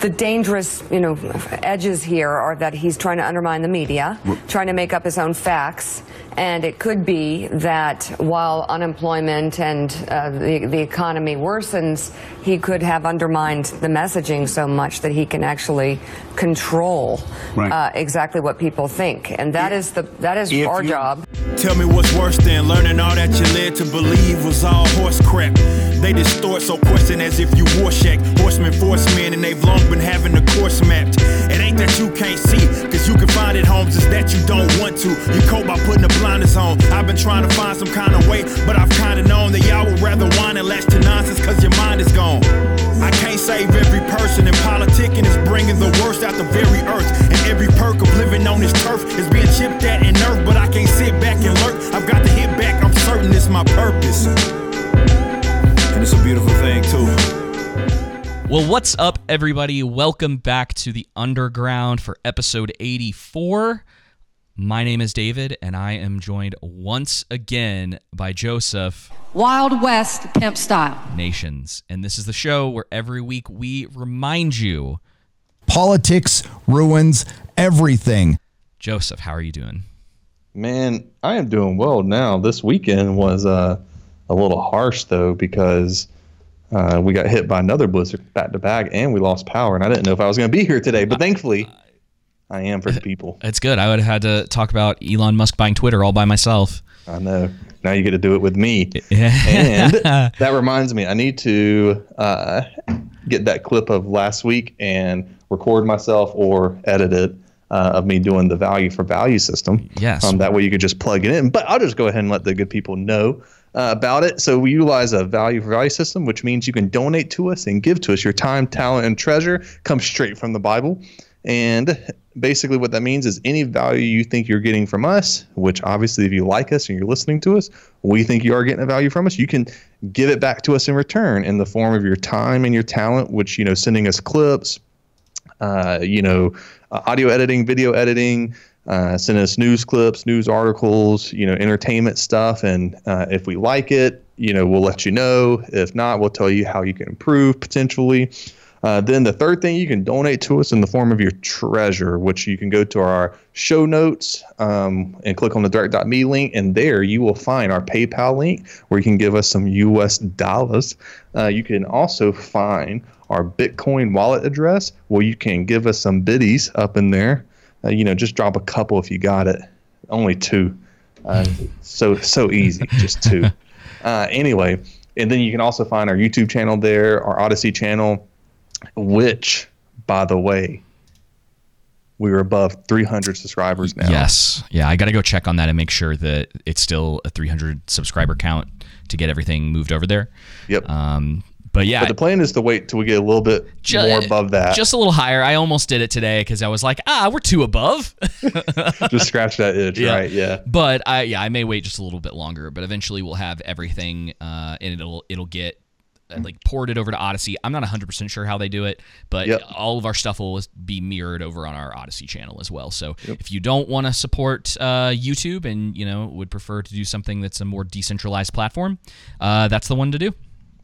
the dangerous, you know, edges here are that he's trying to undermine the media, trying to make up his own facts, and it could be that while unemployment and uh, the, the economy worsens, he could have undermined the messaging so much that he can actually control Right. uh, exactly what people think, and that is the that is If our job. Tell me what's worse than learning all that you led to believe was all horse crap. They distort so question as if you Warshak. Horsemen, forcemen, and they've long been having the course mapped. It ain't that you can't see, cause you can find it, Holmes, it's that you don't want to. You cope by putting the blinders on. I've been trying to find some kind of way, but I've kinda known that y'all would rather whine and latch to nonsense cause your mind is gone. I can't save every person, and politicking is bringing the worst out the very earth. And every perk of living on this turf is being chipped at and nerfed, but I can't sit back and lurk. I've got to hit back, I'm certain it's my purpose. And it's a beautiful thing, too. Well, what's up, everybody? Welcome back to the Underground for episode 84. My name is David, and I am joined once again by Joseph Wild West pimp style. Nations. And this is the show where every week we remind you Politics ruins everything. Joseph, how are you doing? Man, I am doing well now. This weekend was uh, a little harsh though because uh, we got hit by another blizzard back to back, and we lost power. And I didn't know if I was going to be here today, but thankfully, I am for the people. It's good. I would have had to talk about Elon Musk buying Twitter all by myself. I know. Now you get to do it with me. Yeah. and that reminds me, I need to uh, get that clip of last week and record myself or edit it uh, of me doing the value for value system. Yes. Um, that way you could just plug it in. But I'll just go ahead and let the good people know uh, about it. So we utilize a value for value system, which means you can donate to us and give to us your time, talent, and treasure. Comes straight from the Bible. And basically, what that means is any value you think you're getting from us, which obviously, if you like us and you're listening to us, we think you are getting a value from us, you can give it back to us in return in the form of your time and your talent, which, you know, sending us clips, uh, you know, uh, audio editing, video editing, uh, send us news clips, news articles, you know, entertainment stuff. And uh, if we like it, you know, we'll let you know. If not, we'll tell you how you can improve potentially. Uh, then the third thing, you can donate to us in the form of your treasure, which you can go to our show notes um, and click on the direct.me link. And there you will find our PayPal link where you can give us some US dollars. Uh, you can also find our Bitcoin wallet address where you can give us some biddies up in there. Uh, you know, just drop a couple if you got it. Only two. Uh, so so easy, just two. Uh, anyway, and then you can also find our YouTube channel there, our Odysee channel, which, by the way, we were above 300 subscribers now. Yes. Yeah, I got to go check on that and make sure that it's still a 300 subscriber count to get everything moved over there. Yep. Um, but yeah, but the plan is to wait till we get a little bit Ju- more above that. Just a little higher. I almost did it today because I was like, ah, we're two above. just scratch that itch, Yeah. right? Yeah. but I yeah, I may wait just a little bit longer. But eventually we'll have everything, uh, and it'll it'll get uh, like ported over to Odysee. I'm not 100 percent sure how they do it, but Yep. all of our stuff will be mirrored over on our Odysee channel as well. So if you don't want to support uh, YouTube and you know would prefer to do something that's a more decentralized platform, uh, that's the one to do.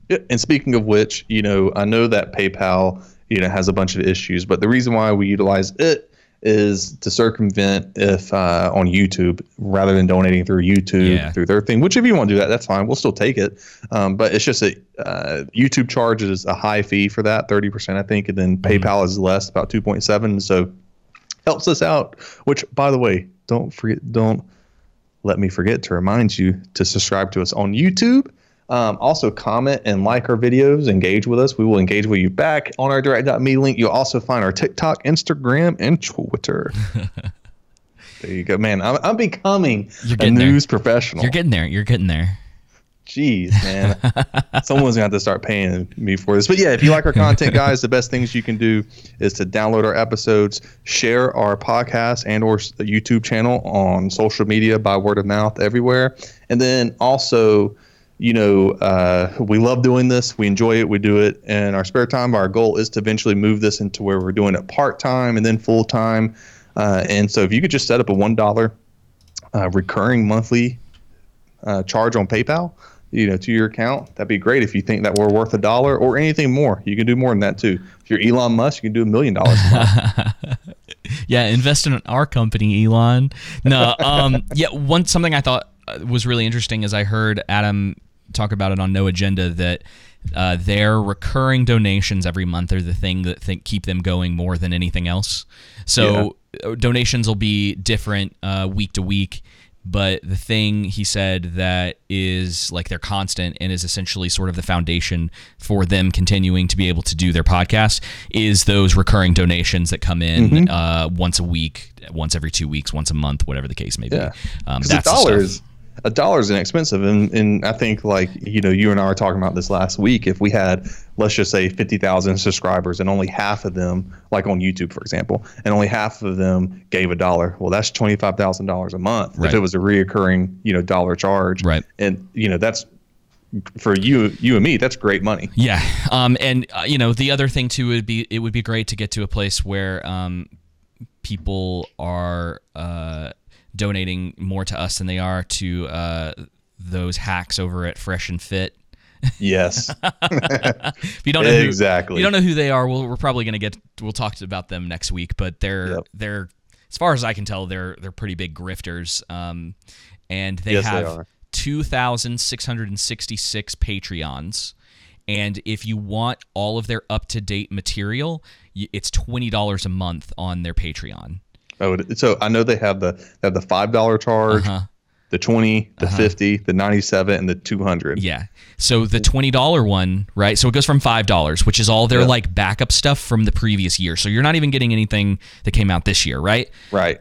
Yeah, and speaking of which, you know, I know that PayPal, you know, has a bunch of issues, but the reason why we utilize it is to circumvent if uh, on YouTube rather than donating through YouTube Yeah. through their thing. Which if you want to do that, that's fine. We'll still take it. Um, but it's just that uh, YouTube charges a high fee for that, thirty percent, I think, and then PayPal is less, about two point seven. So helps us out. Which, by the way, don't forget, don't let me forget to remind you to subscribe to us on YouTube. Um, also, comment and like our videos, engage with us. We will engage with you back on our direct.me link. You'll also find our TikTok, Instagram, and Twitter. there you go, man. I'm, I'm becoming You're a getting there. news professional. You're getting there. You're getting there. Jeez, man. Someone's gonna have to start paying me for this. But yeah, if you like our content, guys, the best things you can do is to download our episodes, share our podcast and or YouTube channel on social media by word of mouth everywhere, and then also. You know, uh, we love doing this. We enjoy it. We do it in our spare time. Our goal is to eventually move this into where we're doing it part time and then full time. Uh, and so, if you could just set up a one dollar uh, recurring monthly uh, charge on PayPal, you know, to your account, that'd be great. If you think that we're worth a dollar or anything more, you can do more than that too. If you're Elon Musk, you can do a million dollars. yeah, invest in our company, Elon. No, um, yeah. One something I thought was really interesting is I heard Adam talk about it on No Agenda that uh, their recurring donations every month are the thing that think keep them going more than anything else. So uh, donations will be different uh, week to week. But the thing he said that is like they're constant and is essentially sort of the foundation for them continuing to be able to do their podcast is those recurring donations that come in Mm-hmm. uh, once a week, once every two weeks, once a month, whatever the case may be. Yeah. Um, that's the dollar stuff. is a dollar is inexpensive, and and I think like you know you and I were talking about this last week. If we had let's just say fifty thousand subscribers, and only half of them, like on YouTube for example, and only half of them gave a dollar, well that's twenty five thousand dollars a month. Right. If it was a reoccurring you know dollar charge, Right. and you know that's for you you and me that's great money. Yeah, um, and uh, you know the other thing too would be it would be great to get to a place where um, people are uh, donating more to us than they are to uh, those hacks over at Fresh and Fit. Yes. If you don't know Exactly. who, you don't know who they are. Well, we're probably gonna get we'll talk about them next week. But they're Yep. they're as far as I can tell, they're they're pretty big grifters. Um, and they Yes, have are. two thousand six hundred and sixty six Patreons. And if you want all of their up to date material, it's twenty dollars a month on their Patreon. Oh, so I know they have the they have the five dollar charge, Uh-huh. the twenty, the fifty, the ninety seven, and the two hundred. Yeah. So the twenty dollar one, right? So it goes from five dollars, which is all their Yeah. like backup stuff from the previous year. So you're not even getting anything that came out this year, right? Right.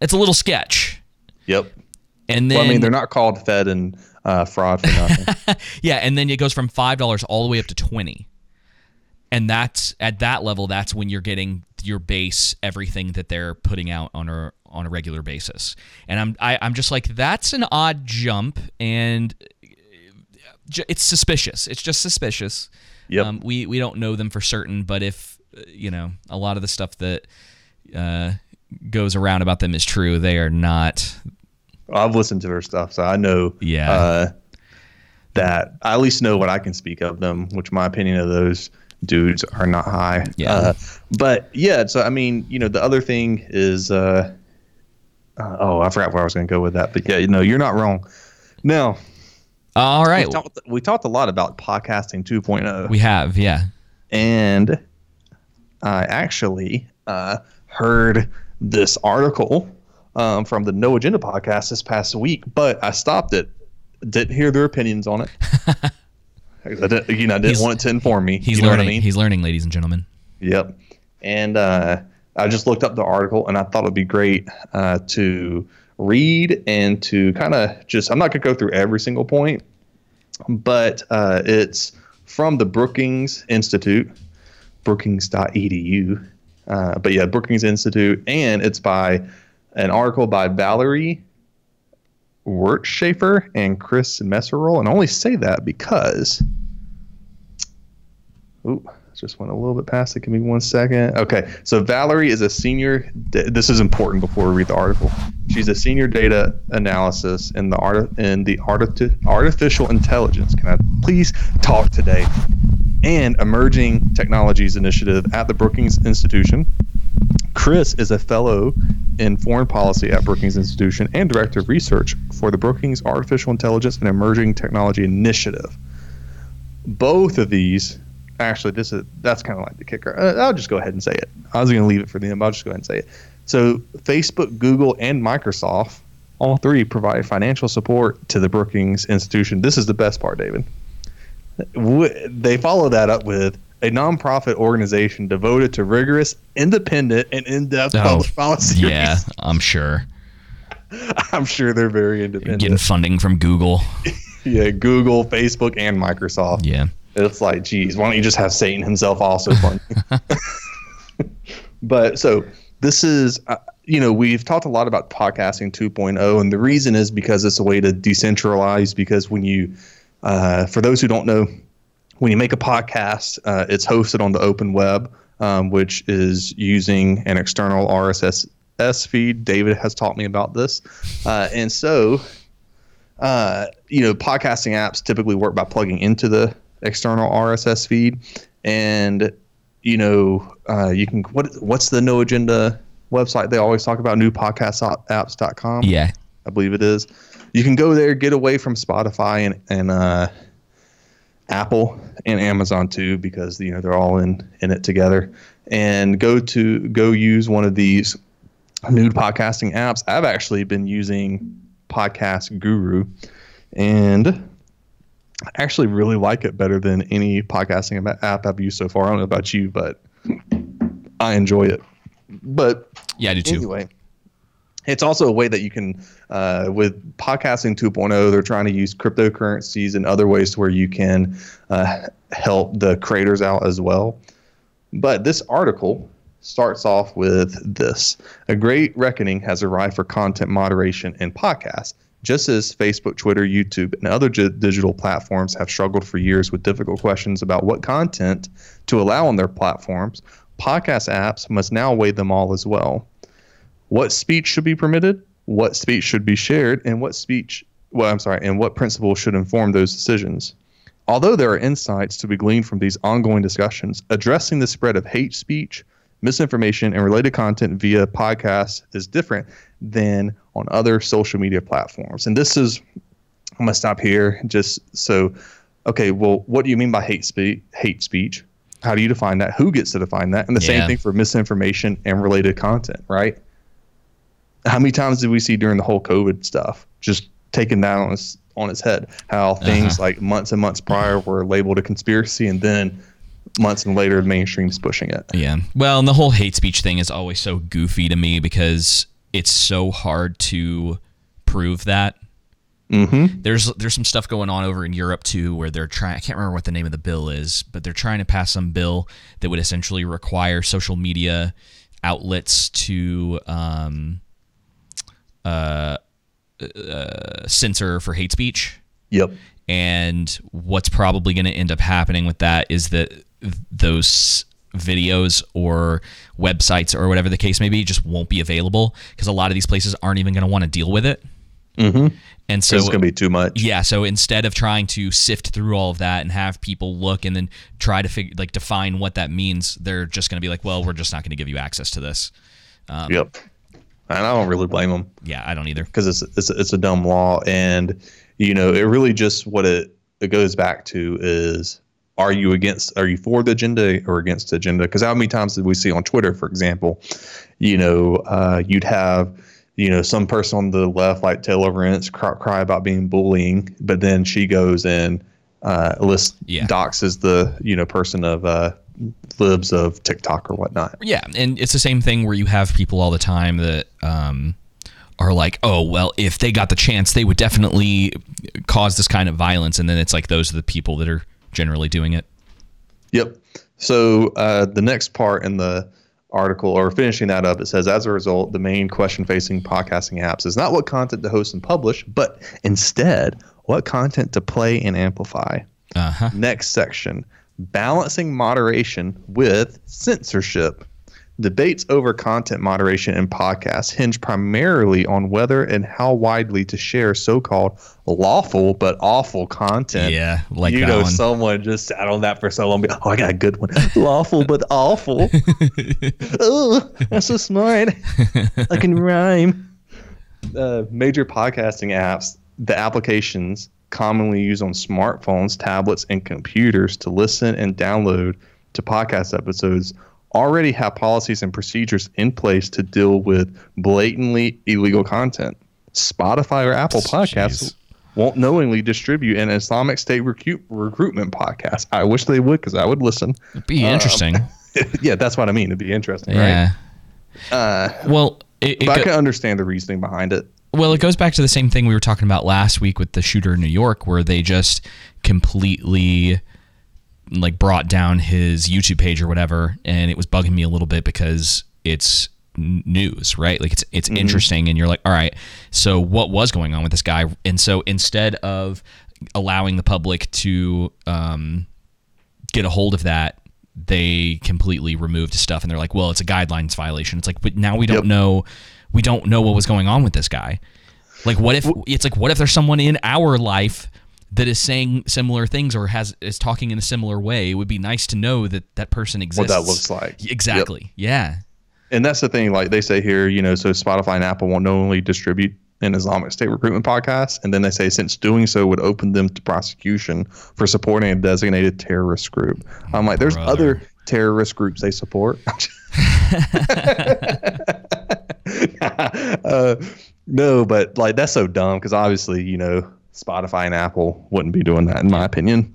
It's a little sketch. Yep. And then Well, I mean, they're not called Fed and uh, fraud for nothing. yeah, and then it goes from five dollars all the way up to twenty. And that's at that level, that's when you're getting your base everything that they're putting out on a on a regular basis. And I'm I, I'm just like that's an odd jump, and it's suspicious. It's just suspicious. Yep. Um, we we don't know them for certain, but if uh, you know a lot of the stuff that uh, goes around about them is true, they are not. I've listened to her stuff, so I know. Yeah. Uh, that I at least know what I can speak of them, which my opinion of those dudes are not high. Yeah. Uh, but yeah, so I mean, you know, the other thing is, uh, uh, oh, I forgot where I was going to go with that. But yeah, you know, you're not wrong. Now, All right, we talked, we talked a lot about podcasting 2.0. we have yeah. and I actually uh, heard this article um, from the No Agenda podcast this past week, but I stopped it. Didn't hear their opinions on it. I didn't, you know, I didn't He's- want it to inform me. He's you know learning. I mean? He's learning, ladies and gentlemen. Yep. And uh, I just looked up the article, and I thought it'd be great uh, to read and to kind of just. I'm not gonna go through every single point, but uh, it's from the Brookings Institute, Brookings.edu. Uh, but yeah, Brookings Institute, and it's by an article by Valerie Wirtschafter and Chris Meserole. And I only say that because Ooh, just went a little bit past it. Give me one second. Okay, so Valerie is a senior. This is important before we read the article. She's a senior data analysis in the art in the arti- artificial intelligence. Can I please talk today? And emerging technologies initiative at the Brookings Institution. Chris is a fellow in foreign policy at Brookings Institution and director of research for the Brookings Artificial Intelligence and Emerging Technology Initiative. Both of these actually this is that's kind of like the kicker. Uh, i'll just go ahead and say it. I was going to leave it for them but i'll just go ahead and say it. So facebook google and microsoft all three provide financial support to the brookings institution. This is the best part david. They follow that up with a nonprofit organization devoted to rigorous independent and in-depth public policy Oh, yeah, I'm sure. i'm sure they're very independent Getting funding from Google. yeah google facebook and microsoft Yeah. It's like, geez, why don't you just have Satan himself also fund? but so this is, uh, you know, we've talked a lot about podcasting 2.0, and the reason is because it's a way to decentralize. Because when you, uh, for those who don't know, when you make a podcast, uh, it's hosted on the open web, um, which is using an external RSS feed. David has taught me about this, uh, and so uh, you know, podcasting apps typically work by plugging into the external RSS feed, and you know, uh, you can what what's the no agenda website they always talk about newpodcastapps.com. Yeah. I believe it is. You can go there, get away from Spotify and and uh, Apple and Amazon too, because you know they're all in in it together, and go to go use one of these nude podcasting apps. I've actually been using Podcast Guru, and I actually really like it better than any podcasting app I've used so far. I don't know about you, but I enjoy it. But Yeah, I do too. anyway, it's also a way that you can, uh, with podcasting 2.0, they're trying to use cryptocurrencies and other ways where you can uh, help the creators out as well. But this article starts off with this A great reckoning has arrived for content moderation in podcasts. Just as Facebook, Twitter, YouTube, and other gi- digital platforms have struggled for years with difficult questions about what content to allow on their platforms, podcast apps must now weigh them all as well what speech should be permitted, what speech should be shared, and what speech, well, I'm sorry, and what principles should inform those decisions. Although there are insights to be gleaned from these ongoing discussions, addressing the spread of hate speech, misinformation, and related content via podcasts is different than on other social media platforms. And this is, I'm gonna stop here just so, okay, well, what do you mean by hate speech? Hate speech. How do you define that? Who gets to define that? And the Yeah. same thing for misinformation and related content, right? How many times did we see during the whole COVID stuff just taken down on its on its head? How things like months and months prior were labeled a conspiracy, and then months and later, the mainstream's pushing it. Yeah. Well, and the whole hate speech thing is always so goofy to me because it's so hard to prove that. Mm-hmm. There's there's some stuff going on over in Europe too, where they're trying. I can't remember what the name of the bill is, but they're trying to pass some bill that would essentially require social media outlets to um, uh, uh, censor for hate speech. Yep. And what's probably going to end up happening with that is that those videos or websites or whatever the case may be just won't be available because a lot of these places aren't even going to want to deal with it. Mm-hmm. And so it's going to be too much. yeah, so instead of trying to sift through all of that and have people look and then try to figure like define what that means, they're just going to be like, "Well, we're just not going to give you access to this." Yep. And I don't really blame them. Yeah, I don't either. because it's it's it's a dumb law, and you know it really just what it it goes back to is are you against are you for the agenda or against the agenda? Because how many times did we see on Twitter, for example, you know, uh, you'd have you know some person on the left like Taylor Lorenz cry, cry about being bullying, but then she goes and uh, lists Yeah. doxes the you know person of uh, libs of TikTok or whatnot. Yeah, and it's the same thing where you have people all the time that um, are like, "Oh, well, if they got the chance, they would definitely cause this kind of violence," and then it's like those are the people that are generally doing it. Yep. So uh, the next part in the article, or finishing that up, it says as a result, the main question facing podcasting apps is not what content to host and publish, but instead what content to play and amplify. Uh huh. Next section balancing moderation with censorship. Debates over content moderation in podcasts hinge primarily on whether and how widely to share so called lawful but awful content. Yeah, like you know, one. someone just sat on that for so long. Oh, I got a good one. Lawful but awful. oh, that's so smart. I can rhyme. Uh, major podcasting apps, the applications commonly used on smartphones, tablets, and computers to listen and download to podcast episodes already have policies and procedures in place to deal with blatantly illegal content. Spotify or Apple Podcasts Jeez. won't knowingly distribute an Islamic State recruit, recruitment podcast. I wish they would because I would listen. It'd be interesting. Um, yeah, that's what I mean. It'd be interesting, right? yeah. Uh, well, it, it But I can understand the reasoning behind it. Well, it goes back to the same thing we were talking about last week with the shooter in New York, where they just completely like brought down his YouTube page or whatever, and it was bugging me a little bit because it's news, right? Like it's it's interesting, and you're like, all right, so what was going on with this guy? And so instead of allowing the public to um, get a hold of that, they completely removed stuff, and they're like, well, it's a guidelines violation. It's like, but now we don't Yep. know, we don't know what was going on with this guy. Like, what if it's like, what if there's someone in our life that is saying similar things or has is talking in a similar way? It would be nice to know that that person exists. What that looks like. Exactly. Yeah. and that's the thing like they say here you know so spotify and apple won't only distribute an islamic state recruitment podcast and then they say since doing so would open them to prosecution for supporting a designated terrorist group i'm like there's Brother. other terrorist groups they support uh, no but like that's so dumb because obviously you know spotify and apple wouldn't be doing that in my opinion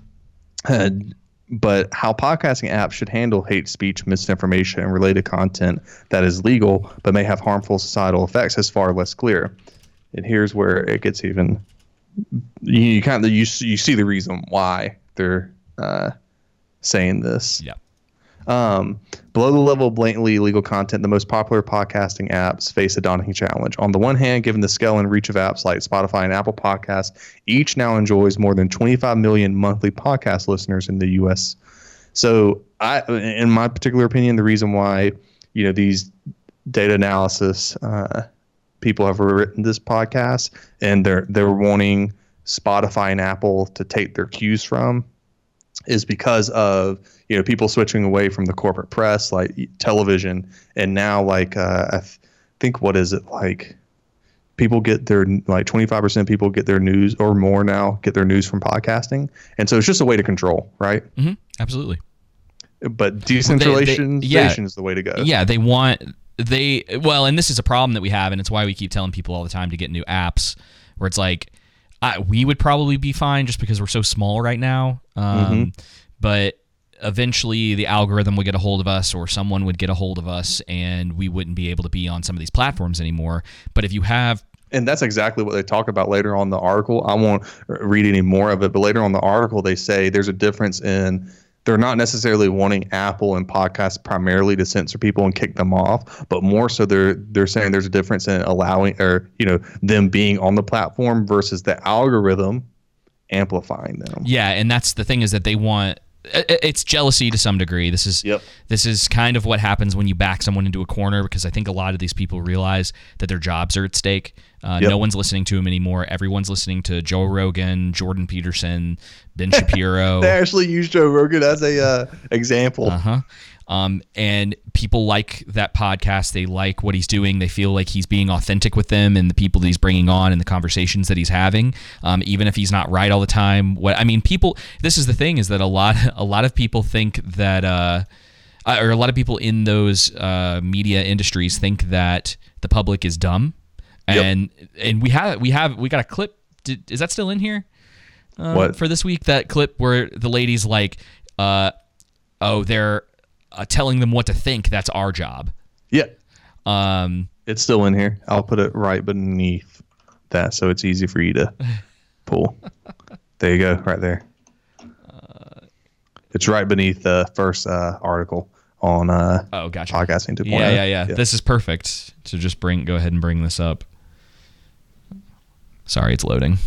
uh, but how podcasting apps should handle hate speech, misinformation, and related content that is legal but may have harmful societal effects is far less clear. And here's where it gets even. You, kind of you you see the reason why they're uh, saying this. Yeah. Um, below the level of blatantly illegal content, the most popular podcasting apps face a daunting challenge. On the one hand, given the scale and reach of apps like Spotify and Apple Podcasts, each now enjoys more than 25 million monthly podcast listeners in the U.S. So, I, in my particular opinion, the reason why you know these data analysis uh, people have written this podcast and they're they're wanting Spotify and Apple to take their cues from is because of you know people switching away from the corporate press like television and now like uh, I th- think what is it like people get their like 25% of people get their news or more now get their news from podcasting and so it's just a way to control right hmm Absolutely. but decentralization yeah. is the way to go Yeah, they want they well, and this is a problem that we have, and it's why we keep telling people all the time to get new apps. Where it's like, I, we would probably be fine just because we're so small right now. Um, But eventually, the algorithm would get a hold of us, or someone would get a hold of us, and we wouldn't be able to be on some of these platforms anymore. But if you have and that's exactly what they talk about later on the article. I won't read any more of it, but later on the article, they say there's a difference in they're not necessarily wanting Apple and podcasts primarily to censor people and kick them off, but more so they're they're saying there's a difference in allowing or you know them being on the platform versus the algorithm amplifying them. Yeah, and that's the thing is that they want it's jealousy to some degree. This is Yep. this is kind of what happens when you back someone into a corner because I think a lot of these people realize that their jobs are at stake. Uh, Yep. No one's listening to them anymore. Everyone's listening to Joe Rogan, Jordan Peterson, Ben Shapiro. They actually use Joe Rogan as a uh, example. Uh huh. Um, and people like that podcast. They like what he's doing. They feel like he's being authentic with them and the people that he's bringing on and the conversations that he's having. Um, even if he's not right all the time. What I mean, people. This is the thing: is that a lot, a lot of people think that, uh, uh, or a lot of people in those uh, media industries think that the public is dumb. And and we have we have we got a clip. Did, is that still in here? What? for this week? That clip where the lady's like, uh, "Oh, they're uh, telling them what to think. That's our job." Yeah, Um, it's still in here. I'll put it right beneath that so it's easy for you to pull. There you go, right there. It's right beneath the first uh, article on uh, oh, gotcha. podcasting 2.0. Yeah, yeah, yeah, This is perfect to just bring. Go ahead and bring this up. Sorry, it's loading.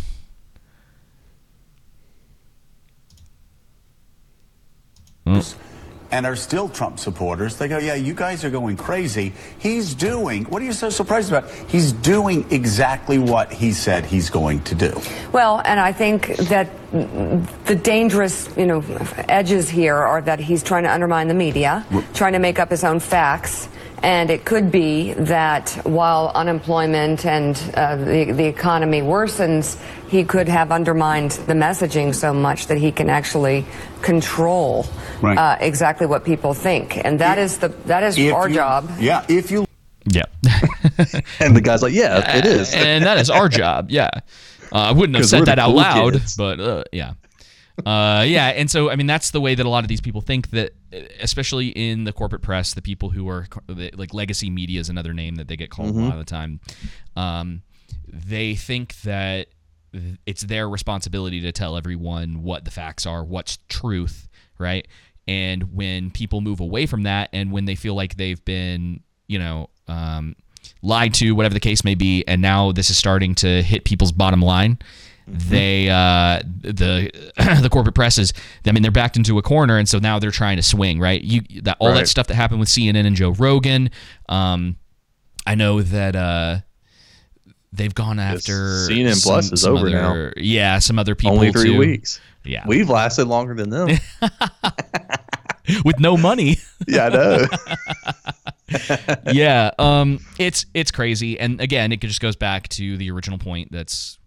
And are still Trump supporters. They go, yeah, you guys are going crazy. He's doing, what are you so surprised about? He's doing exactly what he said he's going to do. Well, and I think that the dangerous, you know, edges here are that he's trying to undermine the media, trying to make up his own facts. And it could be that while unemployment and uh, the, the economy worsens, he could have undermined the messaging so much that he can actually control Right. uh, exactly what people think. And that is the that is our you- job. Yeah, if you Yeah, And the guy's like, yeah, it is. and that is our job. Yeah, uh, I wouldn't have said we're that out loud, kids. but uh, yeah, uh, yeah. And so, I mean, that's the way that a lot of these people think that, especially in the corporate press, the people who are like legacy media is another name that they get called a lot of the time. Um, they think that it's their responsibility to tell everyone what the facts are, what's truth, right? And when people move away from that, and when they feel like they've been, you know, um, lied to, whatever the case may be, and now this is starting to hit people's bottom line, they uh, the the corporate presses. I mean, they're backed into a corner, and so now they're trying to swing, right? You that all that stuff that happened with CNN and Joe Rogan. Um, I know that. Uh, they've gone after CNN some- Plus is over now. Yeah, some other people Only three too. weeks. Yeah, We've lasted longer than them. with no money. yeah, I know. yeah, um, it's it's crazy, and again, it just goes back to the original point. That's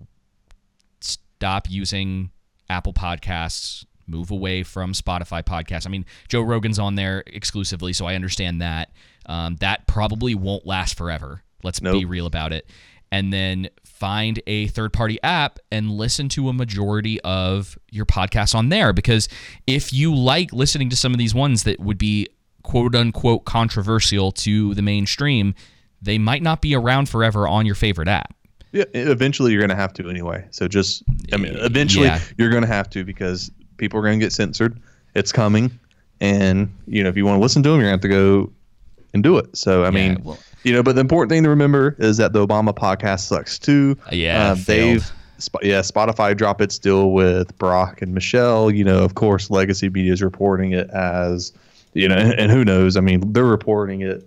stop using Apple Podcasts, move away from Spotify podcasts. I mean, Joe Rogan's on there exclusively, so I understand that. Um, that probably won't last forever. Let's be real about it. And then find a third party app and listen to a majority of your podcasts on there. Because if you like listening to some of these ones that would be quote unquote controversial to the mainstream, they might not be around forever on your favorite app. Yeah, eventually you're going to have to anyway. So just, I mean, eventually Yeah. you're going to have to because people are going to get censored. It's coming, and you know if you want to listen to them, you're going to have to go and do it. So I mean, well- you know, but the important thing to remember is that the Obama podcast sucks too. Yeah, uh, they've. Yeah, Spotify dropped its deal with Brock and Michelle. You know, of course, Legacy Media is reporting it as, you know, and, and who knows? I mean, they're reporting it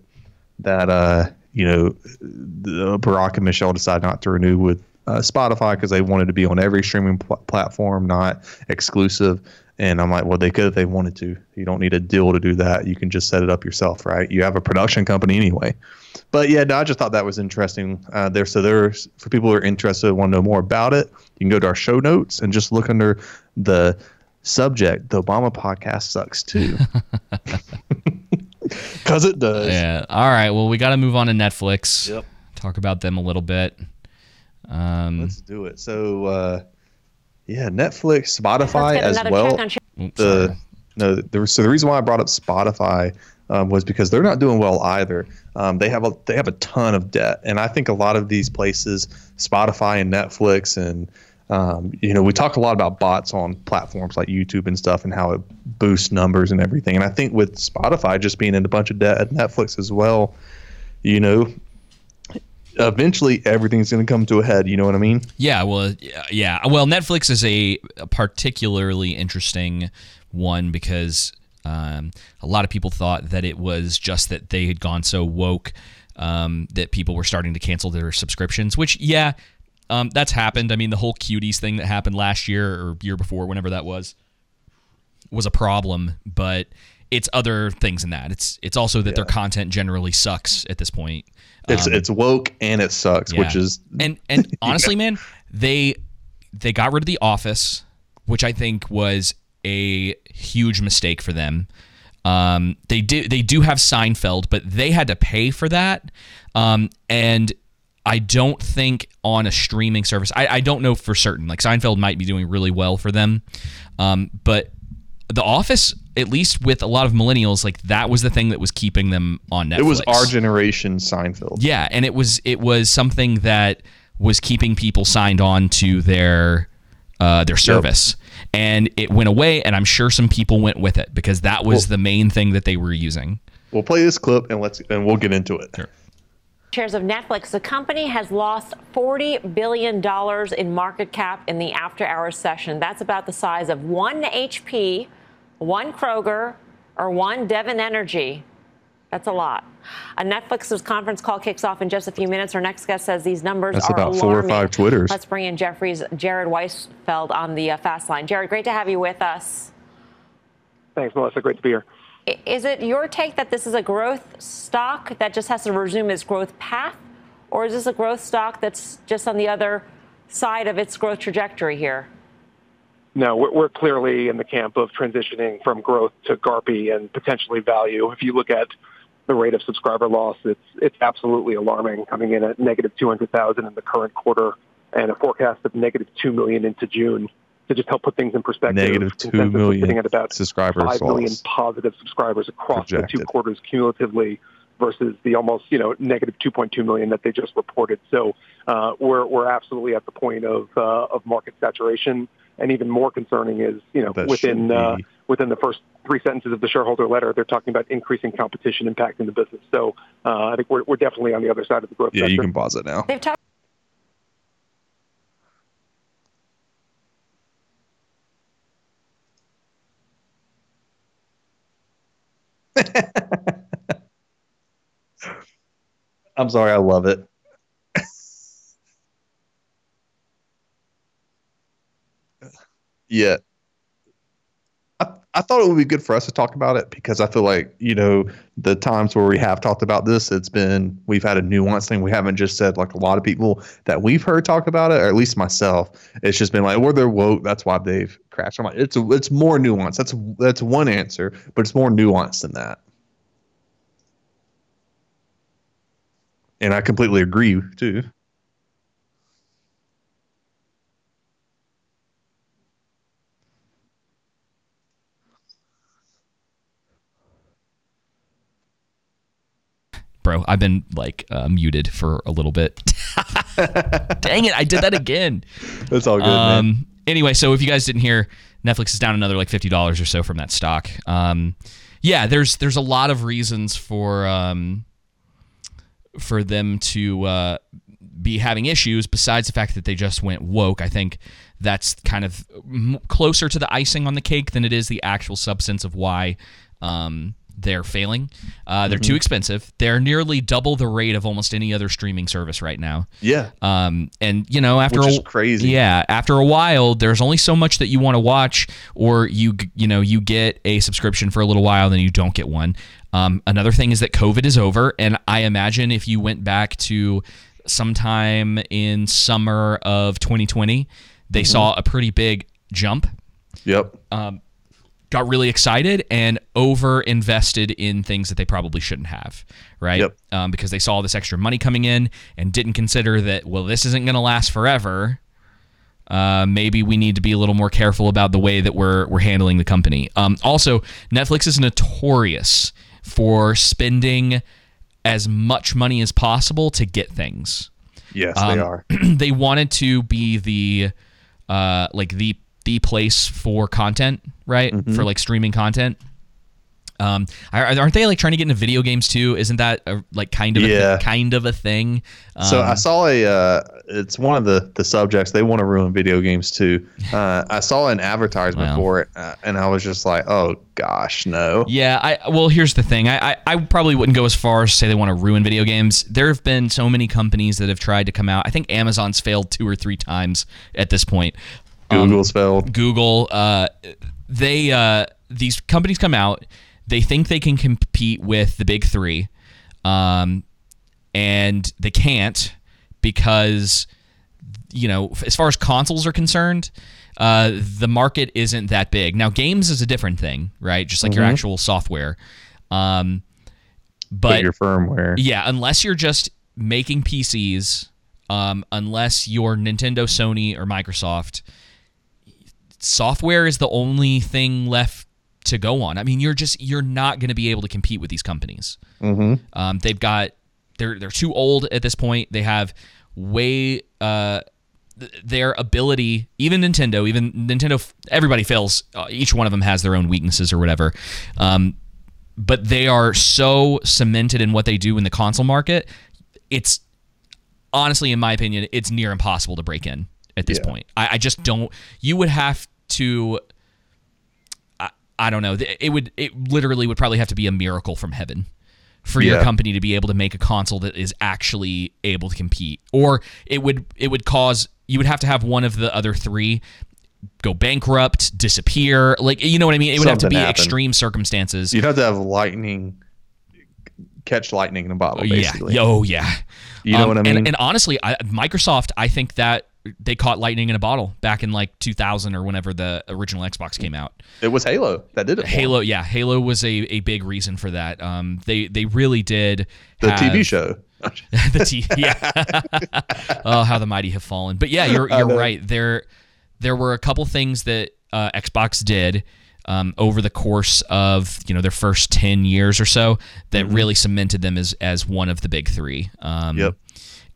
that uh, you know, the Barack and Michelle decided not to renew with uh, Spotify because they wanted to be on every streaming pl- platform, not exclusive. And I'm like, well, they could if they wanted to. You don't need a deal to do that. You can just set it up yourself, right? You have a production company anyway. But yeah, no, I just thought that was interesting. Uh, there, so there's for people who are interested, want to know more about it. You can go to our show notes and just look under the subject. The Obama podcast sucks too, because it does. Yeah. All right. Well, we got to move on to Netflix. Yep. Talk about them a little bit. Um, Let's do it. So, uh, yeah, Netflix, Spotify as well. check on Sh- oops, The sorry. no, the, so the reason why I brought up Spotify um, was because they're not doing well either. Um, they have a they have a ton of debt, and I think a lot of these places, Spotify and Netflix, and um, you know, we talk a lot about bots on platforms like YouTube and stuff, and how it boosts numbers and everything. And I think with Spotify just being in a bunch of debt Netflix as well, you know, eventually everything's going to come to a head. You know what I mean? Yeah, well, yeah, yeah. Well, Netflix is a, a particularly interesting one because um, a lot of people thought that it was just that they had gone so woke um, that people were starting to cancel their subscriptions. Which, yeah, um, that's happened. I mean, the whole cuties thing that happened last year or year before, whenever that was, was a problem. But it's other things in that. It's it's also that their content generally sucks at this point. It's Um, it's woke and it sucks, which is and and honestly, man, they they got rid of the Office, which I think was a huge mistake for them. Um, they do they do have Seinfeld, but they had to pay for that, um, and I don't think on a streaming service. I, I don't know for certain. Like Seinfeld might be doing really well for them, um, but The Office, at least with a lot of millennials, like that was the thing that was keeping them on Netflix. it was our generation Seinfeld. Yeah, and it was it was something that was keeping people signed on to their uh, their service, and it went away. And I'm sure some people went with it because that was the main thing that they were using. We'll play this clip and let's and we'll get into it. shares of Netflix. The company has lost $40 billion in market cap in the after hours session. That's about the size of one HP, one Kroger, or one Devon Energy. That's a lot. A Netflix's conference call kicks off in just a few minutes. Our next guest says these numbers That's are about four or five Twitters. Let's bring in Jefferies' Jared Weisfeld on the uh, fast line. Jared, great to have you with us. Thanks, Melissa. Great to be here. Is it your take that this is a growth stock that just has to resume its growth path? Or is this a growth stock that's just on the other side of its growth trajectory here? No, we're, we're clearly in the camp of transitioning from growth to GARPy and potentially value. If you look at the rate of subscriber loss, it's it's absolutely alarming, coming in at negative 200,000 in the current quarter and a forecast of negative 2 million into June. To just help put things in perspective, Negative 2 consensus is sitting at about subscribers 5 million positive subscribers across the two quarters cumulatively versus the almost you know negative 2.2 million that they just reported. So uh, we're we're absolutely at the point of uh, of market saturation, and even more concerning is you know That within uh, within the first three sentences of the shareholder letter, they're talking about increasing competition impacting the business. So uh, I think we're we're definitely on the other side of the growth. Yeah, you can pause it now. They've talked I'm sorry, I love it. yeah. I, I thought it would be good for us to talk about it because I feel like, you know, the times where we have talked about this, it's been, we've had a nuanced thing. We haven't just said, like a lot of people that we've heard talk about it, or at least myself. It's just been like, well, they're woke. That's why they've crashed. I'm like, it's, it's more nuanced. That's, that's one answer, but it's more nuanced than that. And I completely agree too. bro. I've been like uh, muted for a little bit. Dang it, I did that again. That's all good, um, man. Anyway, so if you guys didn't hear, Netflix is down another like fifty dollars or so from that stock. Um, yeah, there's there's a lot of reasons for um, for them to uh, be having issues besides the fact that they just went woke. I think that's kind of m- closer to the icing on the cake than it is the actual substance of why um, they're failing. Uh, they're Mm-hmm. too expensive. They're nearly double the rate of almost any other streaming service right now. Yeah. Um, and you know, after Which a, is crazy. yeah, after a while, there's only so much that you want to watch, or you you know you get a subscription for a little while, then you don't get one. Um, another thing is that COVID is over, and I imagine if you went back to sometime in summer of 2020, they saw a pretty big jump Yep. Um, got really excited and over invested in things that they probably shouldn't have, right? Yep. Um, because they saw this extra money coming in and didn't consider that, well, this isn't going to last forever. Uh, maybe we need to be a little more careful about the way that we're we're handling the company. Um, also, Netflix is notorious for spending as much money as possible to get things Yes, Um, they are. they wanted to be the uh like the the place for content right Mm-hmm. for like streaming content um are- aren't they like trying to get into video games too isn't that a, like kind of a Yeah. kind of a thing So Um, I saw a. Uh, it's one of the the subjects they want to ruin video games too. Uh, I saw an advertisement Wow. for it, uh, and I was just like, "Oh gosh, no." Yeah, I well, here's the thing. I, I I probably wouldn't go as far as to say they want to ruin video games. There have been so many companies that have tried to come out. I think Amazon's failed two or three times at this point. Um, Google's failed. Google, uh, they uh, these companies come out. They think they can compete with the big three, um, and they can't because you know as far as consoles are concerned. Uh, the market isn't that big now. Games is a different thing, right? Just like your actual software. Um, But but your firmware. yeah, unless you're just making PCs, um, unless you're Nintendo, Sony, or Microsoft, software is the only thing left to go on. I mean, you're just you're not going to be able to compete with these companies. Mm-hmm. Um, they've got they're they're too old at this point. They have way uh, th- their ability. Even Nintendo, even Nintendo, everybody fails. Uh, each one of them has their own weaknesses or whatever. Um, but they are so cemented in what they do in the console market. It's honestly, in my opinion, it's near impossible to break in at this Yeah. point. I, I just don't. You would have to. I, don't know. It would. It literally would probably have to be a miracle from heaven for your company to be able to make a console that is actually able to compete, or it would. It would cause. You would have to have one of the other three go bankrupt, disappear. Like you know what I mean? It would have to be happen. extreme circumstances. You'd have to have lightning, catch lightning in a bottle, basically. Yeah. Oh, yeah. You know Um, what I and- mean? And, honestly, I, Microsoft, I think that they caught lightning in a bottle back in like 2000 or whenever the original Xbox came out. It was Halo that did it. Halo, yeah, Halo was a, a big reason for that. Um, they they really did the have- TV show. the T, yeah. oh, how the mighty have fallen. But yeah, you're you're right. There there were a couple things that uh, Xbox did um, over the course of you know their first ten years or so that really cemented them as as one of the big three. Um, Yep.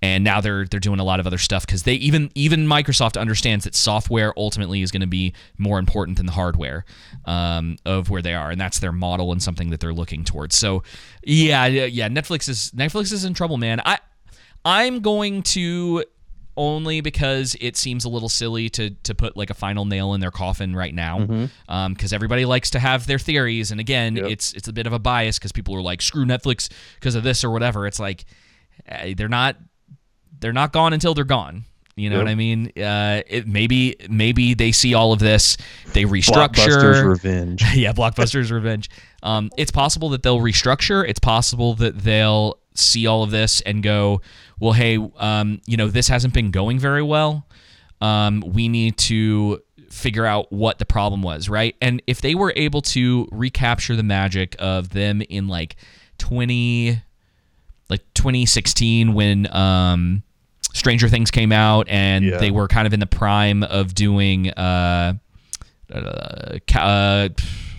And now they're they're doing a lot of other stuff because they even even Microsoft understands that software ultimately is going to be more important than the hardware um, of where they are, and that's their model and something that they're looking towards. So, yeah, yeah, Netflix is Netflix is in trouble, man. I I'm going to only because it seems a little silly to to put like a final nail in their coffin right now, because everybody likes to have their theories, and again, it's it's a bit of a bias because people are like screw Netflix because of this or whatever. It's like eh, they're not they're not gone until they're gone. You know Yep. what I mean? Uh, it, maybe maybe they see all of this, they restructure. Blockbuster's revenge. yeah, Blockbuster's revenge. Um, it's possible that they'll restructure. It's possible that they'll see all of this and go, well, hey, um, you know, this hasn't been going very well. Um, we need to figure out what the problem was, right? And if they were able to recapture the magic of them in like 20 like 2016 when um Stranger Things came out and Yeah. they were kind of in the prime of doing uh, uh, uh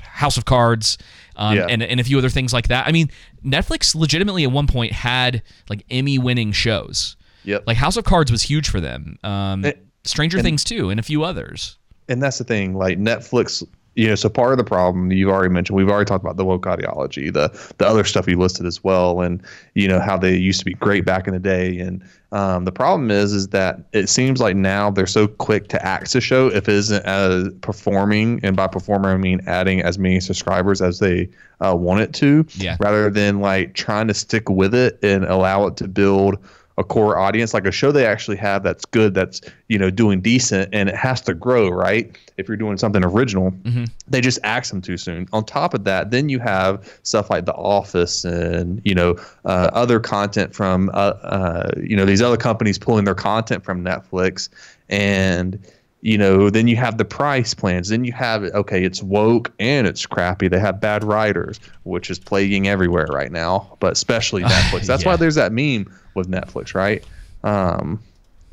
House of Cards um, Yeah. and and a few other things like that. I mean, Netflix legitimately at one point had like Emmy winning shows. Yep. Like House of Cards was huge for them. Um, And- Stranger Things too, and a few others. and that's the thing like netflix you know so part of the problem you've already mentioned we've already talked about the woke ideology the the other stuff you listed as well and you know how they used to be great back in the day and um, the problem is is that it seems like now they're so quick to axe a show if it isn't performing and by performer i mean adding as many subscribers as they uh, want it to Yeah. rather than like trying to stick with it and allow it to build a core audience like a show they actually have that's good that's you know doing decent and it has to grow right? If you're doing something original they just axe them too soon. On top of that then you have stuff like the office and you know uh, other content from uh, uh, you know these other companies pulling their content from netflix. And you know then you have the price plans. Then you have okay it's woke and it's crappy. They have bad writers which is plaguing everywhere right now but especially netflix. That's why there's that meme with netflix right? Um,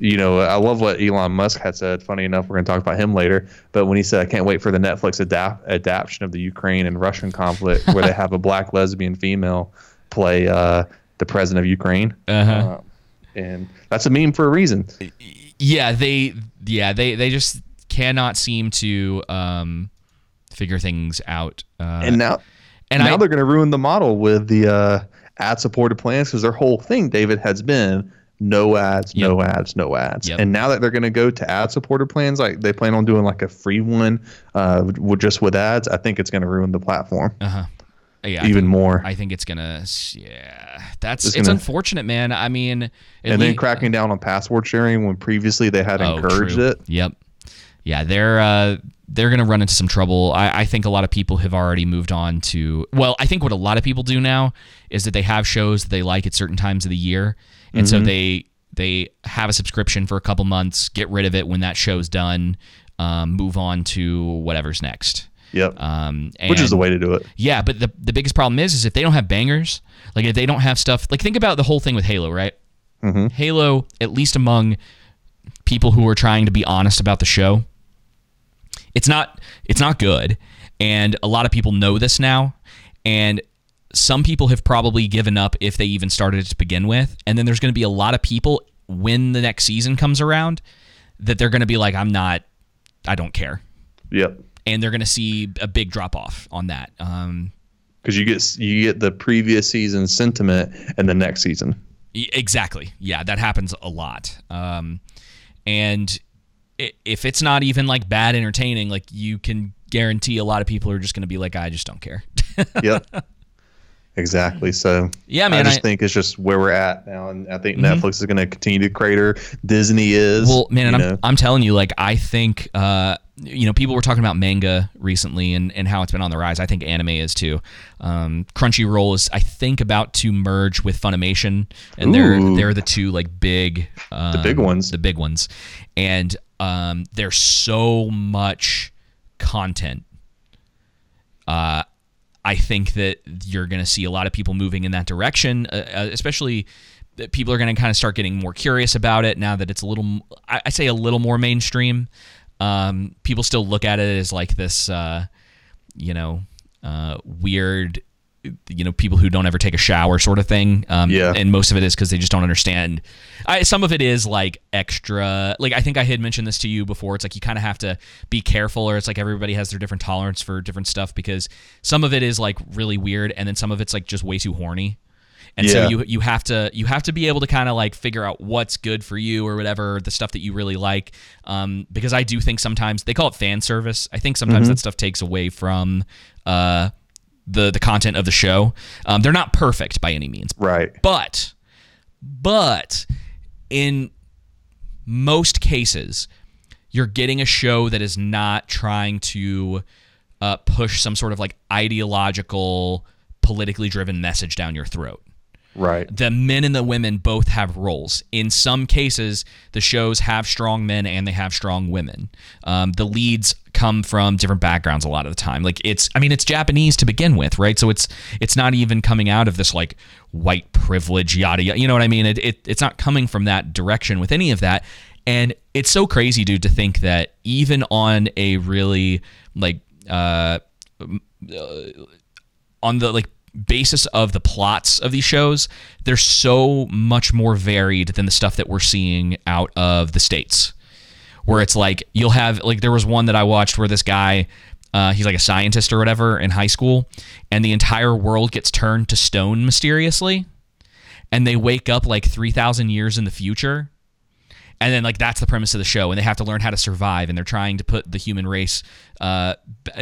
you know i love what elon musk had said. Funny enough we're going to talk about him later. But when he said i can't wait for the netflix adapt adaptation of the ukraine and russian conflict where they have a black lesbian female play uh, the president of ukraine. Uh-huh. Um, and that's a meme for a reason. Yeah they yeah they they just cannot seem to um figure things out uh and now and now I- they're going to ruin the model with the uh, ad supported plans because their whole thing david has been no ads no ads no ads. Yep. and now that they're going to go to ad supported plans like they plan on doing like a free one uh, with just with ads i think it's going to ruin the platform. Uh-huh yeah, even think- more I think it's gonna yeah that's It's it's, gonna- unfortunate man I mean and then cracking down on password sharing when previously they had Oh, encouraged true. it Yep. Yeah, they're uh, they're gonna run into some trouble. I, I think a lot of people have already moved on to. Well, I think what a lot of people do now is that they have shows that they like at certain times of the year, and so Mhm. they they have a subscription for a couple months, get rid of it when that show's done, um, move on to whatever's next. Yep. Um, Which is the way to do it. Yeah, but the the biggest problem is is if they don't have bangers, like if they don't have stuff, like think about the whole thing with Halo, right? Mm-hmm. Halo, at least among people who are trying to be honest about the show, it's not it's not good, and a lot of people know this now, and some people have probably given up if they even started it to begin with, and then there's going to be a lot of people when the next season comes around that they're going to be like, I'm not, I don't care, Yep. And they're going to see a big drop off on that. Um, Because you get you get the previous season sentiment and the next season. Exactly. Yeah, that happens a lot. Um, and if it's not even like bad entertaining, like you can guarantee a lot of people are just going to be like, I just don't care. yep. Exactly. So Yeah, man, I just I- think it's just where we're at now, and I think Mhm. Netflix is going to continue to crater. Disney is. well, man, and I'm, know. I'm telling you, like, I think, uh, you know, people were talking about manga recently and, and how it's been on the rise. I think anime is too. Um, Crunchyroll is, I think, about to merge with Funimation, and they're they're the two like big, um, big ones. the big ones, and um, there's so much content uh, I think that you're going to see a lot of people moving in that direction, uh, uh, especially that people are going to kind of start getting more curious about it now that it's a little, I say a little more mainstream. Um, people still look at it as like this, uh, you know, uh, weird, you know, people who don't ever take a shower sort of thing. Um, Yeah. And most of it is because they just don't understand. I, some of it is like extra. Like I think I had mentioned this to you before. It's like you kind of have to be careful, or it's like everybody has their different tolerance for different stuff because some of it is like really weird, and then some of it's like just way too horny. And Yeah. so you you have to you have to be able to kind of like figure out what's good for you or whatever the stuff that you really like. Um, because I do think sometimes they call it fan service. I think sometimes Mhm. that stuff takes away from uh the the content of the show. Um, they're not perfect by any means, right? But but in most cases, you're getting a show that is not trying to uh, push some sort of like ideological, politically driven message down your throat. Right. The men and the women both have roles. In some cases, the shows have strong men and they have strong women. Um, the leads come from different backgrounds a lot of the time. Like it's, I mean, it's Japanese to begin with, right? So it's it's not even coming out of this like white privilege yada yada. You know what I mean? It, it it's not coming from that direction with any of that. And it's so crazy, dude, to think that even on a really like uh, uh on the like basis of the plots of these shows, they're so much more varied than the stuff that we're seeing out of the states. Where it's like you'll have like there was one that I watched where this guy uh, he's like a scientist or whatever in high school, and the entire world gets turned to stone mysteriously, and they wake up like three thousand years in the future, and then like that's the premise of the show, and they have to learn how to survive, and they're trying to put the human race, uh,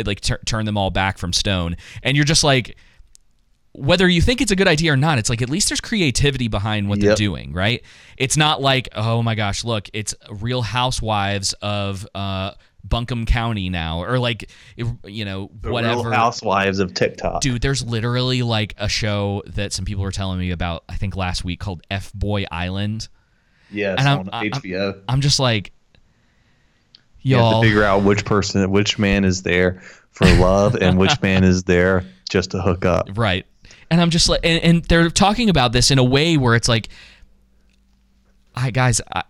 like t- turn them all back from stone, and you're just like, whether you think it's a good idea or not, it's like at least there's creativity behind what Yep. they're doing, right? It's not like, oh my gosh, look, it's Real Housewives of uh, Buncombe County now, or like, you know, The whatever. Real Housewives of TikTok. Dude, there's literally like a show that some people were telling me about, I think last week called F Boy Island. Yes, And I'm- on I'm- HBO. I'm just like, You have y'all. to figure out which person, which man is there for love, and which man is there just to hook up. Right. And I'm just like, and, and they're talking about this in a way where it's like, I guys, I,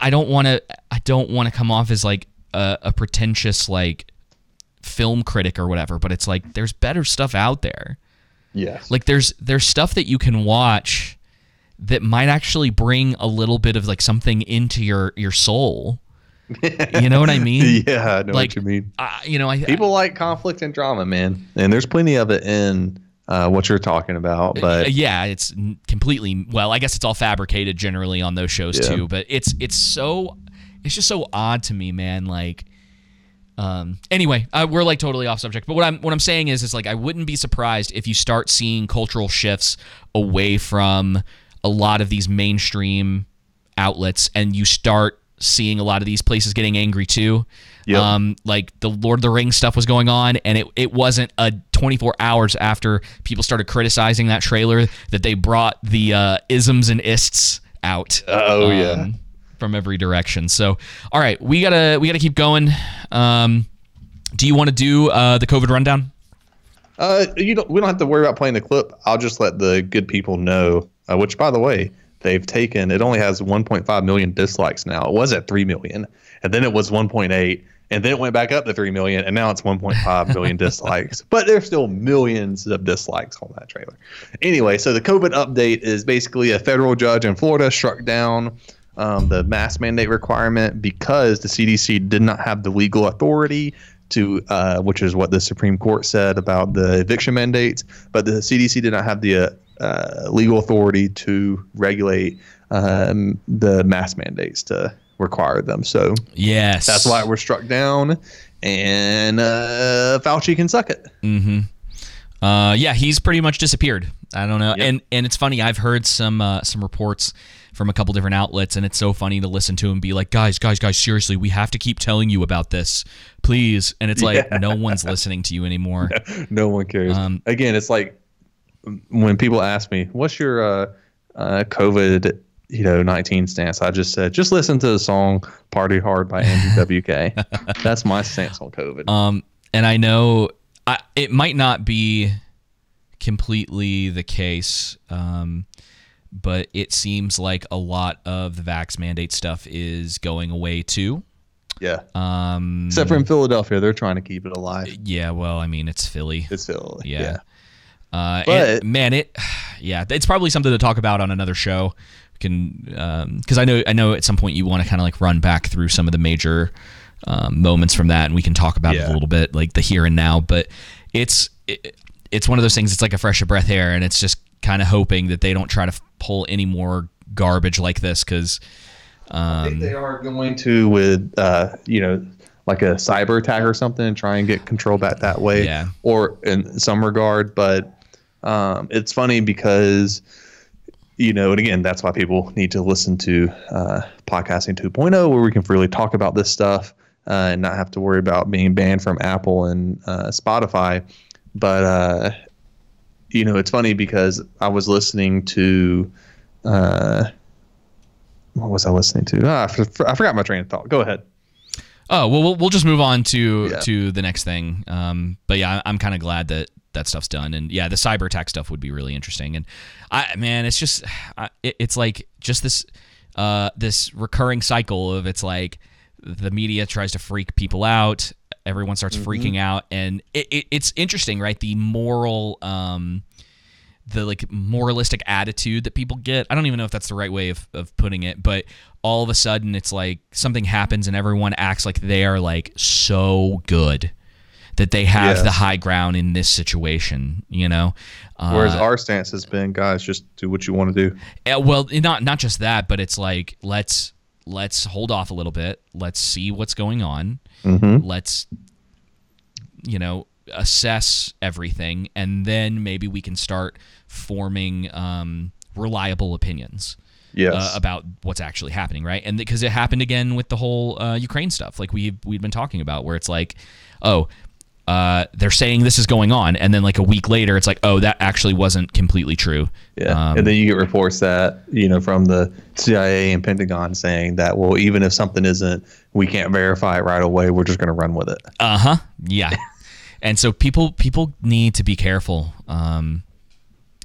I don't want to, I don't want to come off as like a, a pretentious like film critic or whatever, but it's like there's better stuff out there. Yes. Like there's there's stuff that you can watch that might actually bring a little bit of like something into your your soul. You know what I mean? yeah, I know like what you mean. I, you know, I People like conflict and drama, man, and there's plenty of it in uh, what you're talking about. But Uh, yeah, it's completely well. I guess it's all fabricated generally on those shows Yeah. too. But it's it's so it's just so odd to me, man. Like, um. Anyway, uh, we're like totally off subject. But what I'm what I'm saying is, is like I wouldn't be surprised if you start seeing cultural shifts away from a lot of these mainstream outlets, and you start seeing a lot of these places getting angry too. Yep. Um, like the Lord of the Rings stuff was going on, and it, it wasn't a 24 hours after people started criticizing that trailer that they brought the uh, isms and ists out. Oh, yeah. from every direction. So, all right, we gotta we gotta keep going. Um, do you want to do uh, the COVID rundown? Uh, you don't. We don't have to worry about playing the clip. I'll just let the good people know. Uh, which, by the way, they've taken. It only has 1.5 million dislikes now. It was at 3 million, and then it was 1.8, and then it went back up to 3 million, and now it's 1.5 million dislikes. But there's still millions of dislikes on that trailer. Anyway, so the COVID update is basically a federal judge in Florida struck down um, the mask mandate requirement because the CDC did not have the legal authority to, uh, which is what the Supreme Court said about the eviction mandates, but the CDC did not have the uh, uh, legal authority to regulate um, the mask mandates to require them. So Yes, that's why we're struck down, and uh, Fauci can suck it. Uh, yeah, he's pretty much disappeared. I don't know, and and it's funny. I've heard some uh, some reports from a couple different outlets, and it's so funny to listen to and be like, guys, guys, guys, seriously, we have to keep telling you about this, please. And it's like Yeah. no one's listening to you anymore. no one cares. Um, Again, it's like when people ask me, "What's your uh, uh, COVID, you know, nineteen stance?" I just said, "Just listen to the song "Party Hard" by Andrew WK." That's my stance on COVID. Um, and I know I, it might not be completely the case, um, but it seems like a lot of the vax mandate stuff is going away too. yeah, Um, except for in Philadelphia, they're trying to keep it alive. yeah, well, I mean, it's Philly. It's Philly. Yeah. yeah. Uh, But- and, man, it, yeah, it's probably something to talk about on another show. We can, because I know, I know at some point you want to kind of like run back through some of the major um, moments from that, and we can talk about it a little bit, like the here and now. But it's, it, it's one of those things. It's like a fresh of breath air, and it's just kind of hoping that they don't try to f- pull any more garbage like this, because. I think Um, they are going to with uh, you know like a cyber attack or something and try and get control back that way Yeah. or in some regard but um, it's funny because you know, and again, that's why people need to listen to uh, podcasting 2.0, where we can really talk about this stuff uh, and not have to worry about being banned from Apple and uh, Spotify. But uh, you know, it's funny because I was listening to uh, what was I listening to? Ah, I, f- I forgot my train of thought. Go ahead. Oh well, we'll, we'll just move on to Yeah. to the next thing. Um, but yeah, I'm kind of glad that that stuff's done, and yeah, the cyber attack stuff would be really interesting. And I, man, it's just, I, it, it's like just this, uh, this recurring cycle of it's like the media tries to freak people out, everyone starts freaking out, and it, it, it's interesting, right? The moral, um, the like moralistic attitude that people get. I don't even know if that's the right way of, of putting it, but all of a sudden it's like something happens and everyone acts like they are like so good that they have Yes. the high ground in this situation, you know? Uh, Whereas our stance has been, guys, just do what you want to do. yeah, well, not not just that, but it's like let's let's hold off a little bit. Let's see what's going on. Let's you know assess everything, and then maybe we can start forming um, reliable opinions. Yes. Uh, about what's actually happening, right? And because it happened again with the whole uh, Ukraine stuff, like we we've been talking about, where it's like, oh, uh, they're saying this is going on, and then like a week later, it's like, oh, that actually wasn't completely true. Yeah, Um, and then you get reports that you know from the CIA and Pentagon saying that well, even if something isn't, we can't verify it right away. We're just going to run with it. Uh huh. Yeah. and so people people need to be careful. Um,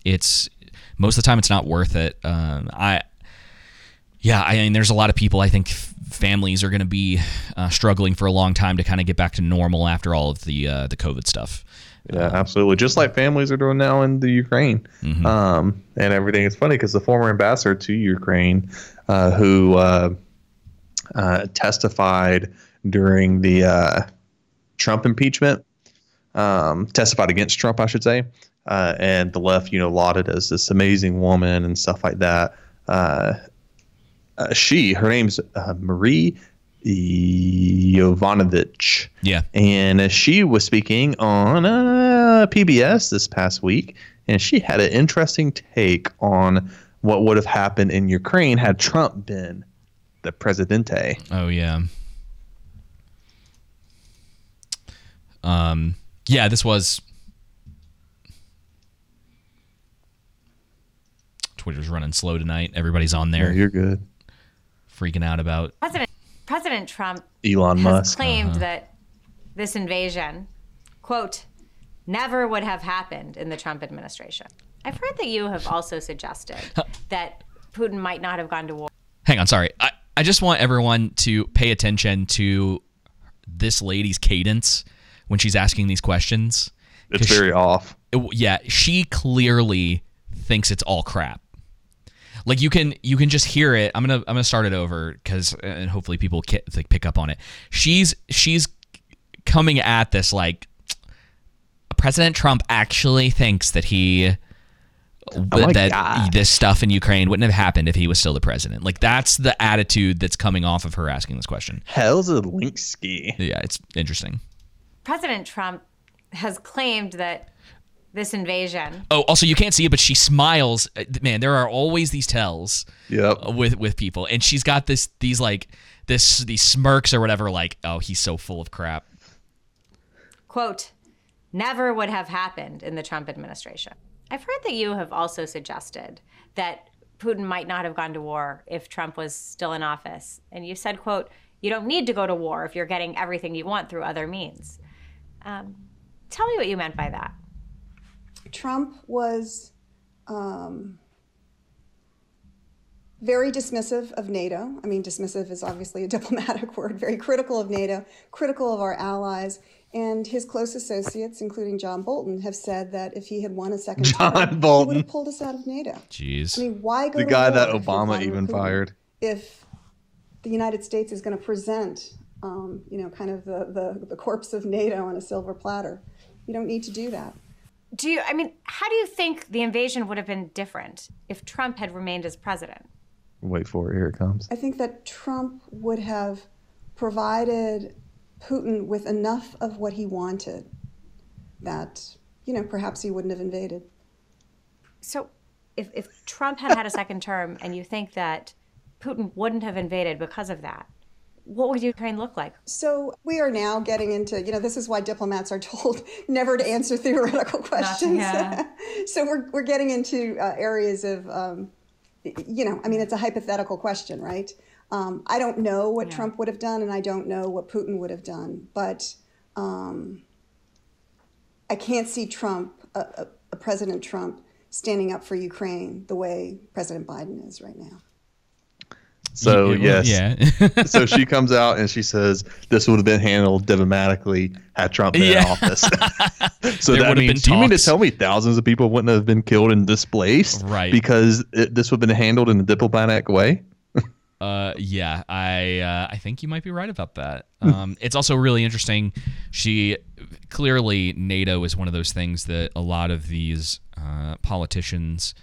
it's most of the time it's not worth it. Um, I yeah, I mean, there's a lot of people. I think families are going to be uh, struggling for a long time to kind of get back to normal after all of the uh, the COVID stuff. Yeah, absolutely. Just like families are doing now in the Ukraine, um, and everything. It's funny because the former ambassador to Ukraine, uh, who uh, uh, testified during the uh, Trump impeachment, um, testified against Trump, I should say, uh, and the left, you know, lauded as this amazing woman and stuff like that. Uh, uh, she, her name's uh, Marie Yovanovitch Yeah. and she was speaking on uh, PBS this past week, and she had an interesting take on what would have happened in Ukraine had Trump been the presidente. Oh yeah. Um. Yeah. This was. Twitter's running slow tonight. Everybody's on there, you're good. Freaking out about President President Trump Elon has Musk. claimed uh-huh. that this invasion, quote, never would have happened in the Trump administration. I've heard that you have also suggested that Putin might not have gone to war. Hang on, sorry. I, I just want everyone to pay attention to this lady's cadence when she's asking these questions. It's 'Cause very off. she- yeah, she clearly thinks it's all crap. Like you can you can just hear it. I'm gonna I'm gonna start it over because and hopefully people ki- like pick up on it. She's she's coming at this like President Trump actually thinks that he oh my that God. this stuff in Ukraine wouldn't have happened if he was still the president. Like that's the attitude that's coming off of her asking this question. Hell's a Linsky. Yeah, it's interesting. President Trump has claimed that this invasion Oh, also you can't see it, but she smiles. Uh, Man, there are always these tells Yep. uh, with with people, and she's got this these like this these smirks or whatever. Like, oh, he's so full of crap. quote, never would have happened in the Trump administration. I've heard that you have also suggested that Putin might not have gone to war if Trump was still in office. And you said, quote, you don't need to go to war if you're getting everything you want through other means. Um, tell me what you meant by that. Trump was um, very dismissive of NATO. I mean, dismissive is obviously a diplomatic word, very critical of NATO, critical of our allies. And his close associates, including John Bolton, have said that if he had won a second John term, he would Bolton. have pulled us out of NATO. Jeez. I mean, why go The guy that Obama even fired. If the United States is going to present, um, you know, kind of the, the, the corpse of NATO on a silver platter, you don't need to do that. Do you, I mean, how do you think the invasion would have been different if Trump had remained as president? Wait for it. Here it comes. I think that Trump would have provided Putin with enough of what he wanted that, you know, perhaps he wouldn't have invaded. So, if, if Trump had had a second term and you think that Putin wouldn't have invaded because of that, what would Ukraine look like? So we are now getting into, you know, this is why diplomats are told never to answer theoretical questions. yeah. so we're, we're getting into uh, areas of, um, you know, I mean, it's a hypothetical question, right? Um, I don't know what Yeah. Trump would have done, and I don't know what Putin would have done, but um, I can't see Trump, uh, uh, President Trump, standing up for Ukraine the way President Biden is right now. So Yeah, yes, yeah. so she comes out and she says this would have been handled diplomatically had Trump been in office. so There that means, do you mean to tell me thousands of people wouldn't have been killed and displaced, Right. Because it, this would have been handled in a diplomatic way. Uh, yeah, I uh, I think you might be right about that. Um, it's also really interesting. She clearly NATO is one of those things that a lot of these uh, politicians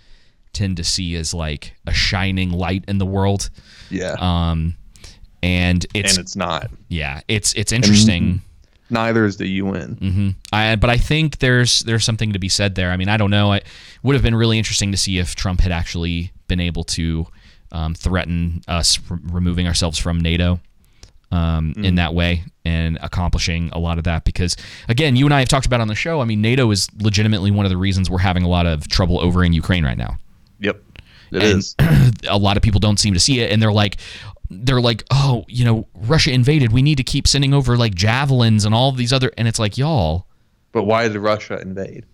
tend to see as like a shining light in the world. Yeah, Um, and it's, and it's not. yeah, it's it's interesting. Neither is the UN. hmm I, but I think there's there's something to be said there. I mean, I don't know. It would have been really interesting to see if Trump had actually been able to um, threaten us r- removing ourselves from NATO um, in that way and accomplishing a lot of that. Because again, you and I have talked about on the show. I mean, NATO is legitimately one of the reasons we're having a lot of trouble over in Ukraine right now Yep, it and is. a lot of people don't seem to see it and they're like they're like oh you know russia invaded we need to keep sending over like javelins and all these other and it's like y'all But why did Russia invade?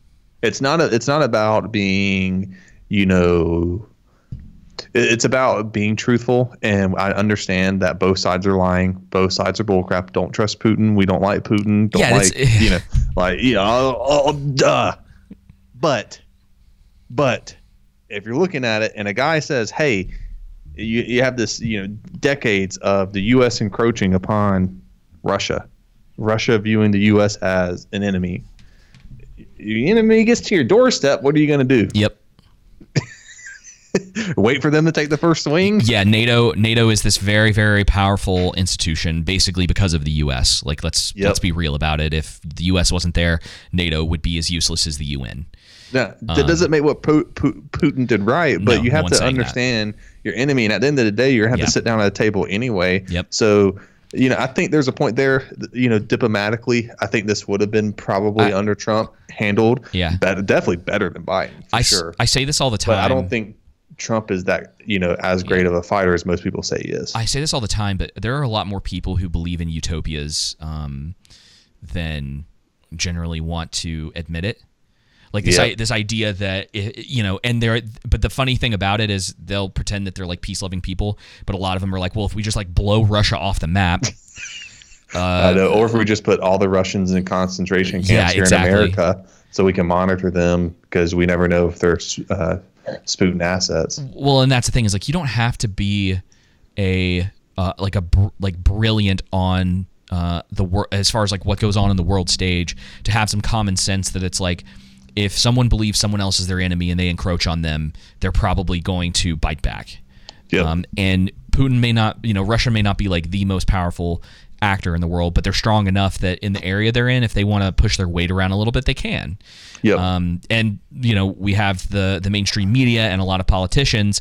It's not a, it's not about being, you know, it's about being truthful. And I understand that both sides are lying. Both sides are bullcrap. Don't trust Putin. We don't like Putin. Don't Yeah, like you know, like you know, oh, oh, duh. But, but if you're looking at it and a guy says, "Hey," you you have this you know decades of the U.S. encroaching upon Russia, Russia viewing the U.S. as an enemy. Your enemy gets to your doorstep. What are you going to do? yep Wait for them to take the first swing? yeah nato nato is this very very powerful institution basically because of the us like let's Yep. let's be real about it if the us wasn't there nato would be as useless as the un Now, that doesn't make what Pu- Pu- Putin did right, but No, you have one's to saying that. understand your enemy. And at the end of the day, you're going to have Yeah. to sit down at a table anyway. Yep. So, you know, I think there's a point there, you know, diplomatically, I think this would have been probably I- under Trump handled. Yeah. Better, definitely better than Biden, for I, sure. I say this all the time but I don't think Trump is that, you know, as great of a fighter as most people say he is. I say this all the time, but there are a lot more people who believe in utopias um, than generally want to admit it. Like this, Yeah. I, this idea that i- you know, and they're, but the funny thing about it is they'll pretend that they're like peace loving people, but a lot of them are like, well, if we just like blow Russia off the map, know. Or if we just put all the Russians in concentration camps Yeah, here exactly. in America so we can monitor them because we never know if they're uh, Sputin assets. well, and that's the thing is like you don't have to be a uh, like a br- like brilliant on uh, the world as far as like what goes on in the world stage to have some common sense that it's like if someone believes someone else is their enemy and they encroach on them, they're probably going to bite back. Yep. Um, and Putin may not, you know, Russia may not be like the most powerful actor in the world, but they're strong enough that in the area they're in, if they want to push their weight around a little bit, they can. Yep. Um, and you know, we have the the mainstream media and a lot of politicians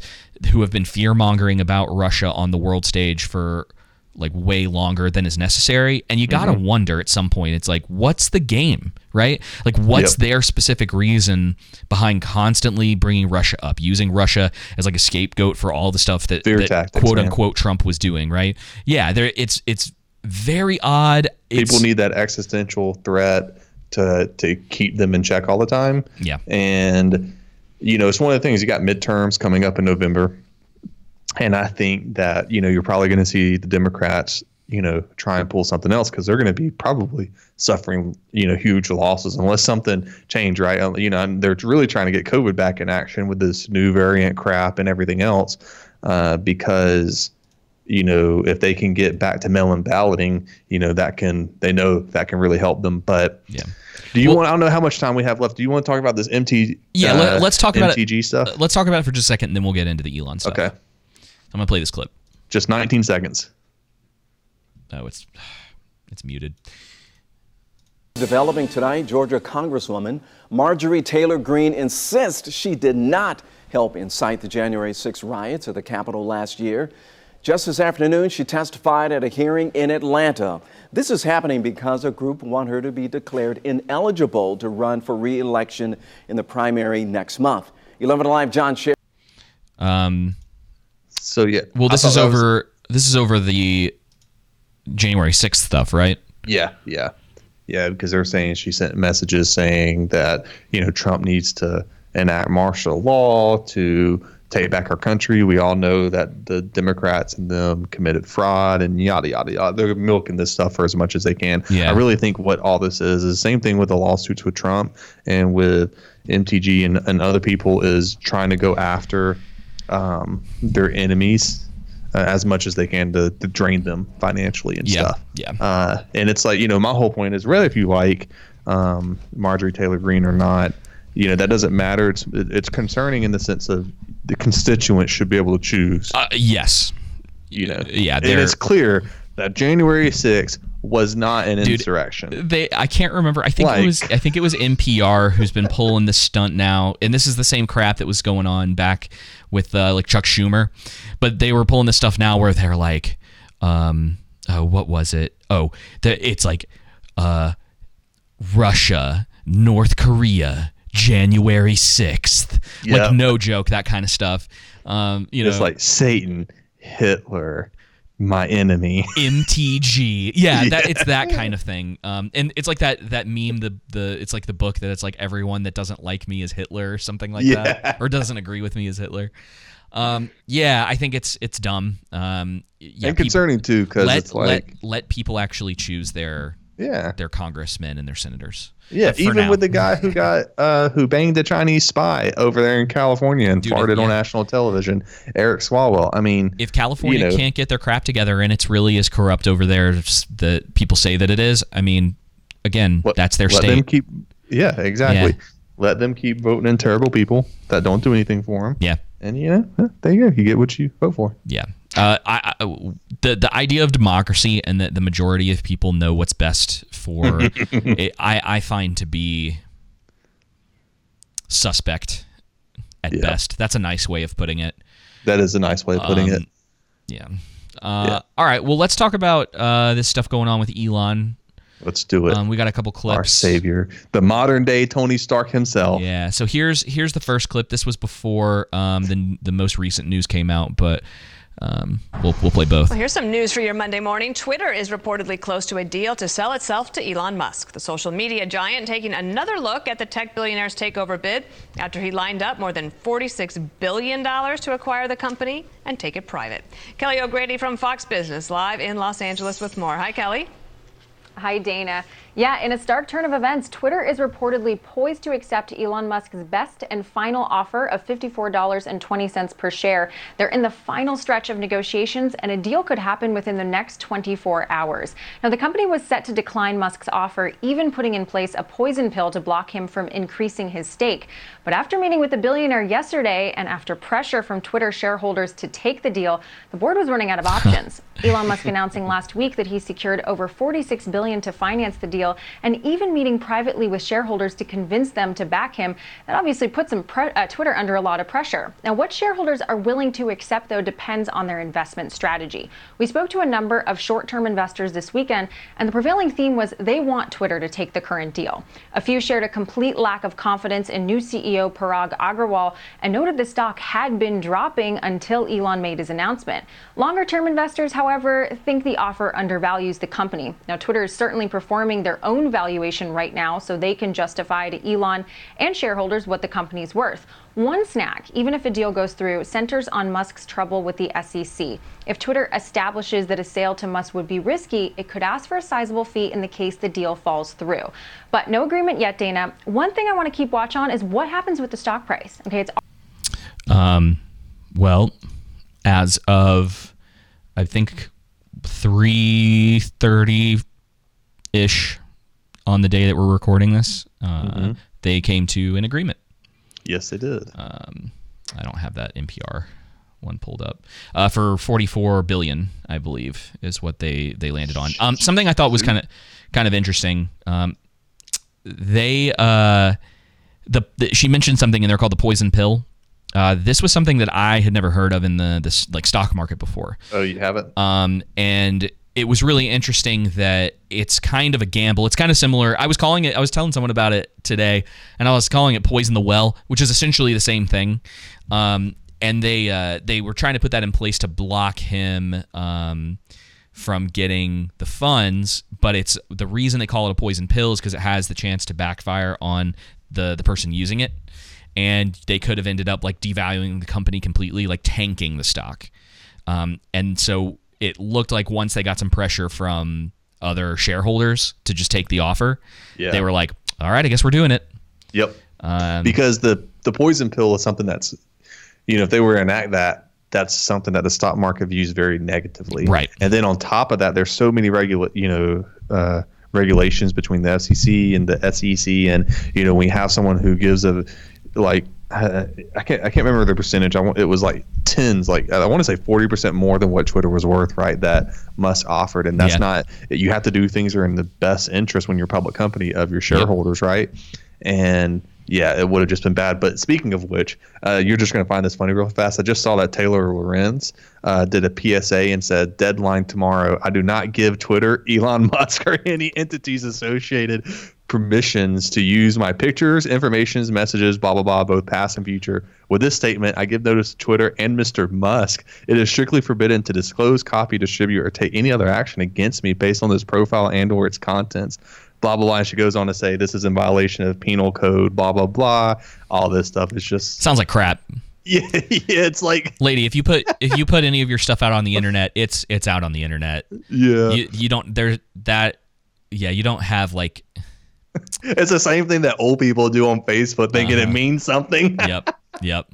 who have been fear mongering about Russia on the world stage for like way longer than is necessary. And you gotta Mm-hmm. wonder at some point, it's like, what's the game, right? Like, what's Yep. their specific reason behind constantly bringing Russia up, using Russia as like a scapegoat for all the stuff that, that tactics, quote man. unquote Trump was doing, right? Yeah, there it's it's very odd. It's, People need that existential threat to to keep them in check all the time. Yeah. And you know, it's one of the things you got midterms coming up in November. And I think that, you know, you're probably going to see the Democrats, you know, try and pull something else because they're going to be probably suffering, you know, huge losses unless something change, right? Uh, You know, and they're really trying to get COVID back in action with this new variant crap and everything else uh, because you know, if they can get back to mail and balloting, you know, that can they know that can really help them. But Yeah. do you Well- want? I don't know how much time we have left. Do you want to talk about this MT? Yeah, uh, let, us talk about MTG stuff. Let's talk about it for just a second, and then we'll get into the Elon stuff. Okay, I'm gonna play this clip. just 19 seconds. Oh, it's it's muted. Developing tonight, Georgia Congresswoman Marjorie Taylor Greene insists she did not help incite the January 6 riots at the Capitol last year. Just this afternoon, she testified at a hearing in Atlanta. This is happening because a group want her to be declared ineligible to run for re-election in the primary next month. 11 Alive, John Sher. Um, so yeah. Well, this is that was- over. This is over the January 6th stuff, right? Yeah, yeah, yeah. Because they're saying she sent messages saying that you know Trump needs to enact martial law to take back our country. We all know that the Democrats and them committed fraud and yada yada yada. They're milking this stuff for as much as they can. Yeah. I really think what all this is is the same thing with the lawsuits with Trump and with MTG and, and other people is trying to go after um, their enemies uh, as much as they can to, to drain them financially and Yeah, stuff. yeah. Uh, and it's like you know, my whole point is whether if you like um, Marjorie Taylor Greene or not, you know that doesn't matter. It's it's concerning in the sense of the constituents should be able to choose. Uh, yes. You know, Yeah, and it's clear that January 6th was not an Dude, insurrection. They, I can't remember. I think Like- it was. I think it was NPR who's been pulling this stunt now, and this is the same crap that was going on back with uh, like Chuck Schumer, but they were pulling this stuff now where they're like, um, oh, what was it? Oh, the, it's like, uh, Russia, North Korea, January sixth. Yeah. Like no joke, that kind of stuff. Um, you know, it's like Satan, Hitler, my enemy. MTG. Yeah, that it's that kind of thing. Um, and it's like that that meme. The the it's like the book that it's like everyone that doesn't like me is Hitler or something like Yeah. that, or doesn't agree with me is Hitler. Um, yeah, I think it's it's dumb. Um, yeah, and concerning too, because let, it's like let let people actually choose their Yeah. their congressmen and their senators. Yeah, even now. with the guy who got uh, who banged a Chinese spy over there in California and Dude, farted yeah. on national television, Eric Swalwell. I mean, if California you know, can't get their crap together and it's really as corrupt over there as that people say that it is, I mean, again, that's their let state. them keep. Yeah, exactly. Yeah. Let them keep voting in terrible people that don't do anything for them. Yeah. And you know, there you go. You get what you vote for. Yeah. Uh, I, I, the the idea of democracy and that the majority of people know what's best for it, I I find to be suspect at Yeah. best. That's a nice way of putting it. That is a nice way of putting it. Um, Yeah. Uh, All right. Well, let's talk about uh, this stuff going on with Elon. Let's do it. Um, we got a couple clips. Our savior, the modern day Tony Stark himself. Yeah. So here's here's the first clip. This was before um, the the most recent news came out, but um, we'll we'll play both. Well, here's some news for your Monday morning. Twitter is reportedly close to a deal to sell itself to Elon Musk, the social media giant, taking another look at the tech billionaire's takeover bid after he lined up more than $46 billion to acquire the company and take it private. Kelly O'Grady from Fox Business, live in Los Angeles with more. Hi, Kelly. Hi, Dana. Yeah, in a stark turn of events, Twitter is reportedly poised to accept Elon Musk's best and final offer of $54.20 per share. They're in the final stretch of negotiations, and a deal could happen within the next 24 hours. Now, the company was set to decline Musk's offer, even putting in place a poison pill to block him from increasing his stake. But after meeting with the billionaire yesterday, and after pressure from Twitter shareholders to take the deal, the board was running out of options. Elon Musk announcing last week that he secured over 46 billion to finance the deal and even meeting privately with shareholders to convince them to back him. That obviously puts pre- uh, Twitter under a lot of pressure. Now, what shareholders are willing to accept though depends on their investment strategy. We spoke to a number of short-term investors this weekend and the prevailing theme was they want Twitter to take the current deal. A few shared a complete lack of confidence in new CEO Parag Agrawal and noted the stock had been dropping until Elon made his announcement. Longer term investors, however, think the offer undervalues the company. Now, Twitter is certainly performing their own valuation right now, so they can justify to Elon and shareholders what the company's worth. One snack, even if a deal goes through, centers on Musk's trouble with the SEC. If Twitter establishes that a sale to Musk would be risky, it could ask for a sizable fee in the case the deal falls through. But no agreement yet, Dana. One thing I want to keep watch on is what happens with the stock price. Okay, it's Um, well, as of I think three thirty ish on the day that we're recording this, uh, Mhm. they came to an agreement. Yes, they did. Um, I don't have that NPR one pulled up uh, for 44 billion, I believe, is what they they landed on. Um, something I thought was kind of kind of interesting. Um, they uh, the, the she mentioned something in there called the poison pill. Uh, this was something that I had never heard of in the this like stock market before. Oh, you haven't? Um, and it was really interesting that it's kind of a gamble. It's kind of similar. I was calling it. I was telling someone about it today, and I was calling it poison the well, which is essentially the same thing. Um, and they uh, they were trying to put that in place to block him. Um, from getting the funds, but it's the reason they call it a poison pill is because it has the chance to backfire on the the person using it, and they could have ended up like devaluing the company completely, like tanking the stock. Um, and so it looked like once they got some pressure from other shareholders to just take the offer, Yeah. they were like, "All right, I guess we're doing it." Yep. Um, because the the poison pill is something that's, you know, if they were to enact that, that's something that the stock market views very negatively. Right. And then on top of that, there's so many regula- you know, uh, regulations between the FCC and the SEC, and you know, we have someone who gives a like. Uh, I can't. I can't remember the percentage. I want. It was like tens. Like I want to say forty percent more than what Twitter was worth. Right. That Musk offered, and that's Yeah. not. You have to do things that are in the best interest when you're a public company of your shareholders. Right. And yeah, it would have just been bad. But speaking of which, uh, you're just going to find this funny real fast. I just saw that Taylor Lorenz uh, did a PSA and said, "Deadline tomorrow. I do not give Twitter, Elon Musk, or any entities associated permissions to use my pictures, informations, messages, blah blah blah, both past and future. With this statement, I give notice to Twitter and Mr. Musk. It is strictly forbidden to disclose, copy, distribute, or take any other action against me based on this profile and/or its contents." Blah blah blah. And she goes on to say this is in violation of penal code. Blah blah blah. All this stuff is just sounds like crap. yeah, yeah. It's like lady if you put if you put any of your stuff out on the internet it's it's out on the internet Yeah. you, you don't there that yeah you don't have like it's the same thing that old people do on Facebook, thinking it Uh-huh. means something. yep yep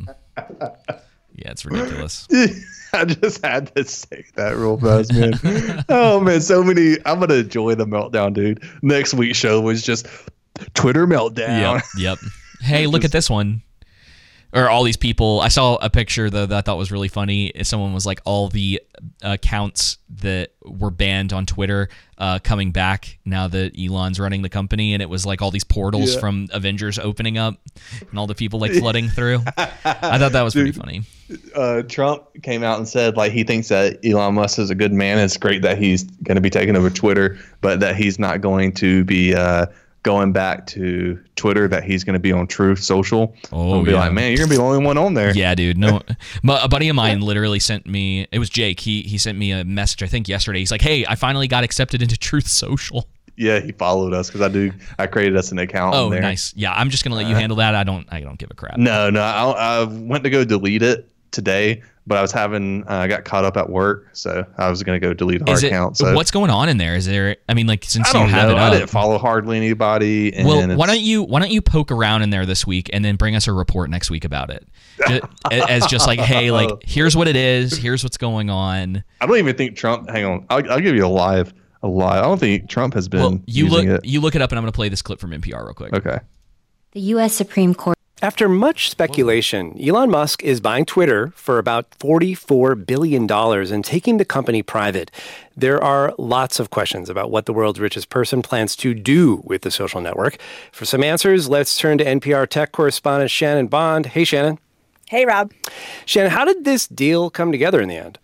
yeah it's ridiculous I just had to say that real fast, man. oh man, so many. I'm gonna enjoy the meltdown, dude. Next week's show was just Twitter meltdown. yep yep hey look at this one or all these people i saw a picture though that i thought was really funny someone was like all the accounts that were banned on twitter uh, coming back now that elon's running the company and it was like all these portals Yeah. from avengers opening up and all the people like flooding through i thought that was pretty funny uh, Trump came out and said like he thinks that Elon Musk is a good man. It's great that he's going to be taking over Twitter, but that he's not going to be uh, going back to Twitter. That he's going to be on Truth Social. Oh, be yeah. like, man, you're going to be the only one on there. Yeah, dude. No, but a buddy of mine literally sent me. It was Jake. He he sent me a message. I think yesterday. He's like, "Hey, I finally got accepted into Truth Social." Yeah, he followed us because I do. I created us an account. Oh, nice. Yeah, I'm just gonna let you Uh, handle that. I don't. I don't give a crap. No, no. I, I went to go delete it today, but I was having. Uh, I got caught up at work, so I was going to go delete our Is it account. So what's going on in there? Is there? I mean, like since I don't you have know. it I didn't follow hardly anybody. And well, why don't you why don't you poke around in there this week and then bring us a report next week about it, Ju- as just like, hey, like here's what it is, here's what's going on. I don't even think Trump. Hang on, I'll, I'll give you a live, a live. I don't think Trump has been Well, you using look it. you look it up, and I'm gonna play this clip from NPR real quick. Okay. The U.S. Supreme Court. After much speculation, Elon Musk is buying Twitter for about $44 billion and taking the company private. There are lots of questions about what the world's richest person plans to do with the social network. For some answers, let's turn to NPR tech correspondent Shannon Bond. Hey, Shannon. Hey, Rob. Shannon, how did this deal come together in the end?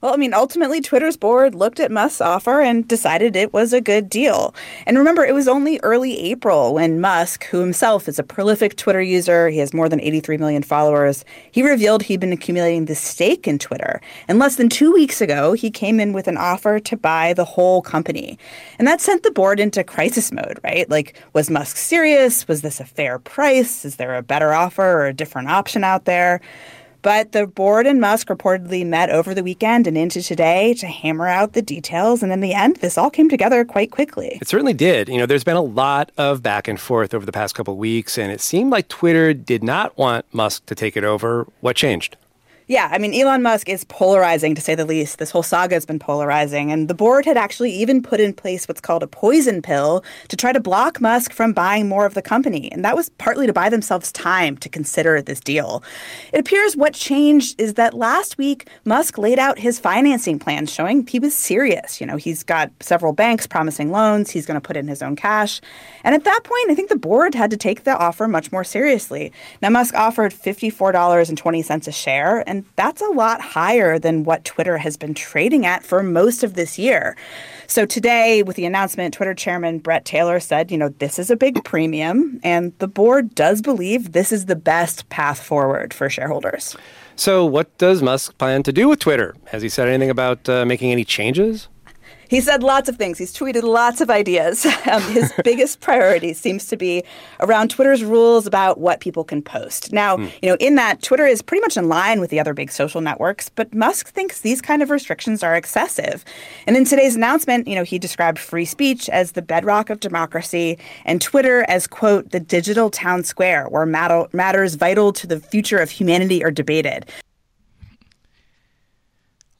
Well, I mean, ultimately, Twitter's board looked at Musk's offer and decided it was a good deal. And remember, it was only early April when Musk, who himself is a prolific Twitter user, he has more than 83 million followers, he revealed he'd been accumulating this stake in Twitter. And less than two weeks ago, he came in with an offer to buy the whole company. And that sent the board into crisis mode, right? Like, was Musk serious? Was this a fair price? Is there a better offer or a different option out there? But the board and Musk reportedly met over the weekend and into today to hammer out the details. And in the end, this all came together quite quickly. It certainly did. You know, there's been a lot of back and forth over the past couple weeks, and it seemed like Twitter did not want Musk to take it over. What changed? Yeah, I mean, Elon Musk is polarizing to say the least. This whole saga has been polarizing. And the board had actually even put in place what's called a poison pill to try to block Musk from buying more of the company. And that was partly to buy themselves time to consider this deal. It appears what changed is that last week, Musk laid out his financing plans showing he was serious. You know, he's got several banks promising loans, he's going to put in his own cash. And at that point, I think the board had to take the offer much more seriously. Now, Musk offered $54.20 a share, and that's a lot higher than what Twitter has been trading at for most of this year. So today, with the announcement, Twitter chairman Bret Taylor said, you know, this is a big premium, and the board does believe this is the best path forward for shareholders. So, what does Musk plan to do with Twitter? Has he said anything about uh, making any changes? He said lots of things. He's tweeted lots of ideas. Um, his biggest priority seems to be around Twitter's rules about what people can post. Now, Hmm. you know, in that, Twitter is pretty much in line with the other big social networks, but Musk thinks these kind of restrictions are excessive. And in today's announcement, you know, he described free speech as the bedrock of democracy and Twitter as, quote, the digital town square where matter- matters vital to the future of humanity are debated.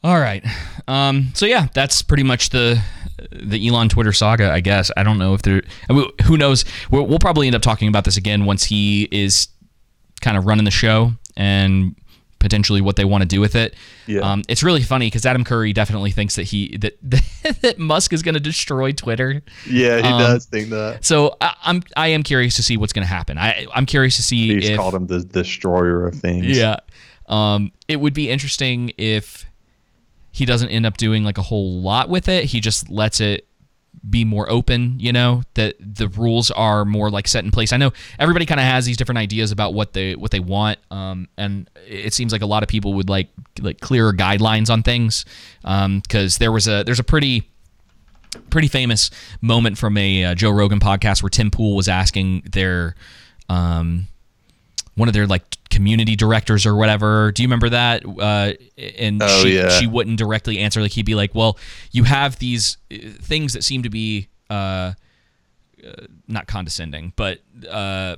All right. Um, so yeah, that's pretty much the the Elon Twitter saga, I guess. I don't know if there. I mean, who knows? We'll, we'll probably end up talking about this again once he is kind of running the show and potentially what they want to do with it. Yeah. Um, it's really funny because Adam Curry definitely thinks that he that that Musk is going to destroy Twitter. Yeah, he Um, does think that. So I, I'm I am curious to see what's going to happen. I I'm curious to see He's if called him the destroyer of things. yeah. Um, it would be interesting if he doesn't end up doing like a whole lot with it. He just lets it be more open, you know, that the rules are more like set in place. I know everybody kind of has these different ideas about what they what they want. Um, and it seems like a lot of people would like like clearer guidelines on things. Um, because there was a there's a pretty pretty famous moment from a uh, Joe Rogan podcast where Tim Pool was asking their um one of their like community directors or whatever. Do you remember that? Uh, and Oh, she, yeah. she wouldn't directly answer. Like he'd be like, "Well, you have these uh, things that seem to be uh, uh, not condescending, but uh,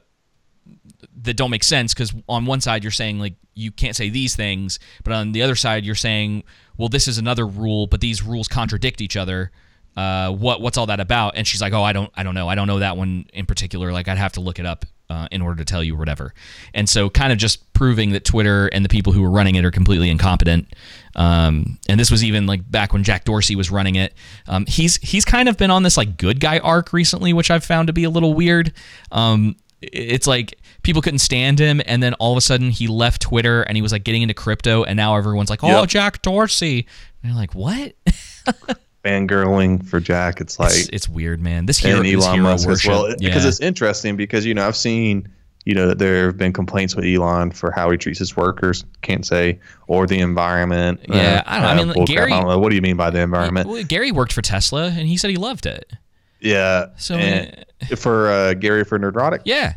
that don't make sense because on one side you're saying like you can't say these things, but on the other side you're saying, well, this is another rule, but these rules contradict each other. Uh, what what's all that about? And she's like, oh, I don't I don't know, I don't know that one in particular. Like I'd have to look it up uh, in order to tell you or whatever. And so kind of just proving that Twitter and the people who were running it are completely incompetent. Um, and this was even like back when Jack Dorsey was running it. Um, he's he's kind of been on this like good guy arc recently, which I've found to be a little weird. Um, it's like people couldn't stand him and then all of a sudden he left twitter and he was like getting into crypto and now everyone's like oh Yep. jack dorsey and you're like what Fangirling for Jack. It's like it's, it's weird man this hero, and Elon hero Musk worship, as well. Because yeah. it's interesting because you know I've seen you know that there have been complaints with Elon for how he treats his workers. Can't say or the environment. Yeah, I don't know. I mean, crap. Gary- I don't know. What do you mean by the environment? Well, gary worked for tesla and he said he loved it Yeah. So, and- for uh, Gary for Nerdrotic. yeah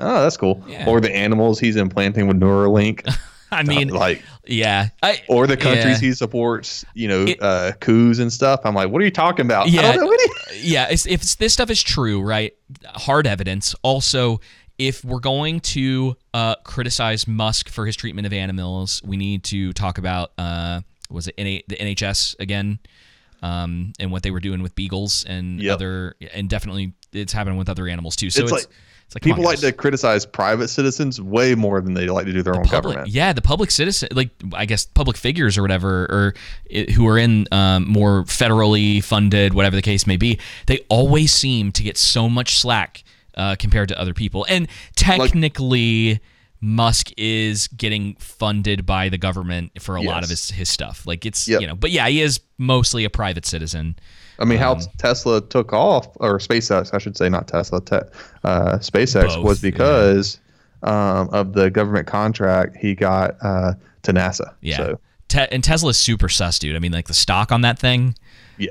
Oh, that's cool. Yeah. Or the animals he's implanting with Neuralink. i mean like yeah I, or the countries yeah. he supports, you know, uh, coups and stuff. I'm like, what are you talking about? I Yeah, don't know what yeah. It's, if it's- this stuff is true, right? Hard evidence. Also, if we're going to uh, criticize Musk for his treatment of animals, we need to talk about uh, was it NA, the NHS again, um, and what they were doing with beagles and Yep. other, and definitely it's happening with other animals too. So it's, it's, like, it's like people on, like guys. to criticize private citizens way more than they like to do their own public, government. yeah, the public citizen, like I guess public figures or whatever, or it, who are in um, more federally funded, whatever the case may be, they always seem to get so much slack uh, compared to other people. And technically, Musk is getting funded by the government for a lot of his his stuff. Like it's Yep. you know, but yeah, he is mostly a private citizen. I mean, how Um, Tesla took off, or SpaceX, I should say, not Tesla, te- uh, SpaceX Both, was because um, of the government contract he got uh, to NASA. Yeah. So, Te- and Tesla's super sus, dude. I mean, like the stock on that thing.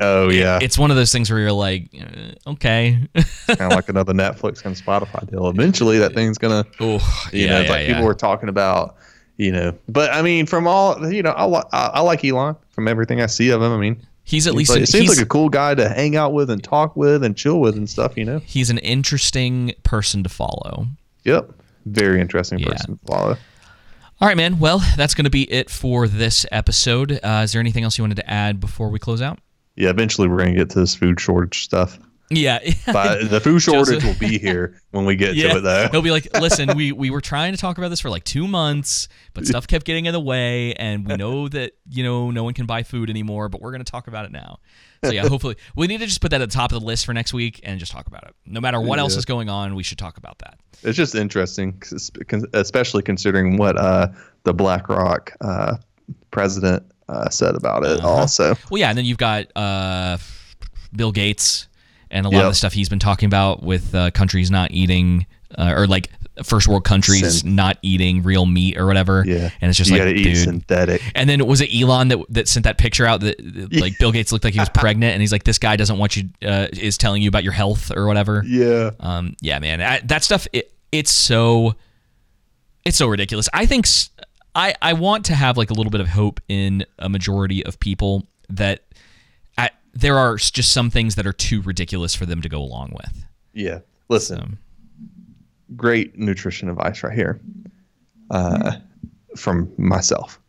oh yeah, It's one of those things where you're like, uh, okay. kind of like another Netflix and Spotify deal. Eventually, that thing's gonna. Oh, you yeah, know, it's yeah, like yeah. people were talking about, you know. But I mean, from all you know, I, I, I like Elon from everything I see of him. I mean, He's at seems least like, a- it seems like a cool guy to hang out with and talk with and chill with and stuff. You know. He's an interesting person to follow. Yep. Very interesting person to follow. All right, man. Well, that's going to be it for this episode. Uh, is there anything else you wanted to add before we close out? Yeah, eventually we're gonna get to this food shortage stuff. Yeah, but the food shortage will be here when we get yeah, to it, though. he'll be like, "Listen, we we were trying to talk about this for like two months, but stuff kept getting in the way, and we know that you know no one can buy food anymore, but we're going to talk about it now." So yeah, hopefully we need to just put that at the top of the list for next week and just talk about it. No matter what else is going on, we should talk about that. It's just interesting, especially considering what uh, the BlackRock uh, president uh, said about it. Uh-huh. Also, Well, yeah, and then you've got uh, Bill Gates and a lot of the stuff he's been talking about with uh, countries not eating, uh, or like first world countries not eating real meat or whatever. Yeah. and it's just You like, dude. synthetic. And then was it Elon that that sent that picture out that that, like Bill Gates looked like he was pregnant, and he's like, this guy doesn't want you, uh, is telling you about your health or whatever. Yeah. Um. Yeah, man. I, that stuff. It, it's so. It's so ridiculous. I think. I I want to have like a little bit of hope in a majority of people that. There are just some things that are too ridiculous for them to go along with. yeah. Listen, great nutrition advice right here uh, from myself.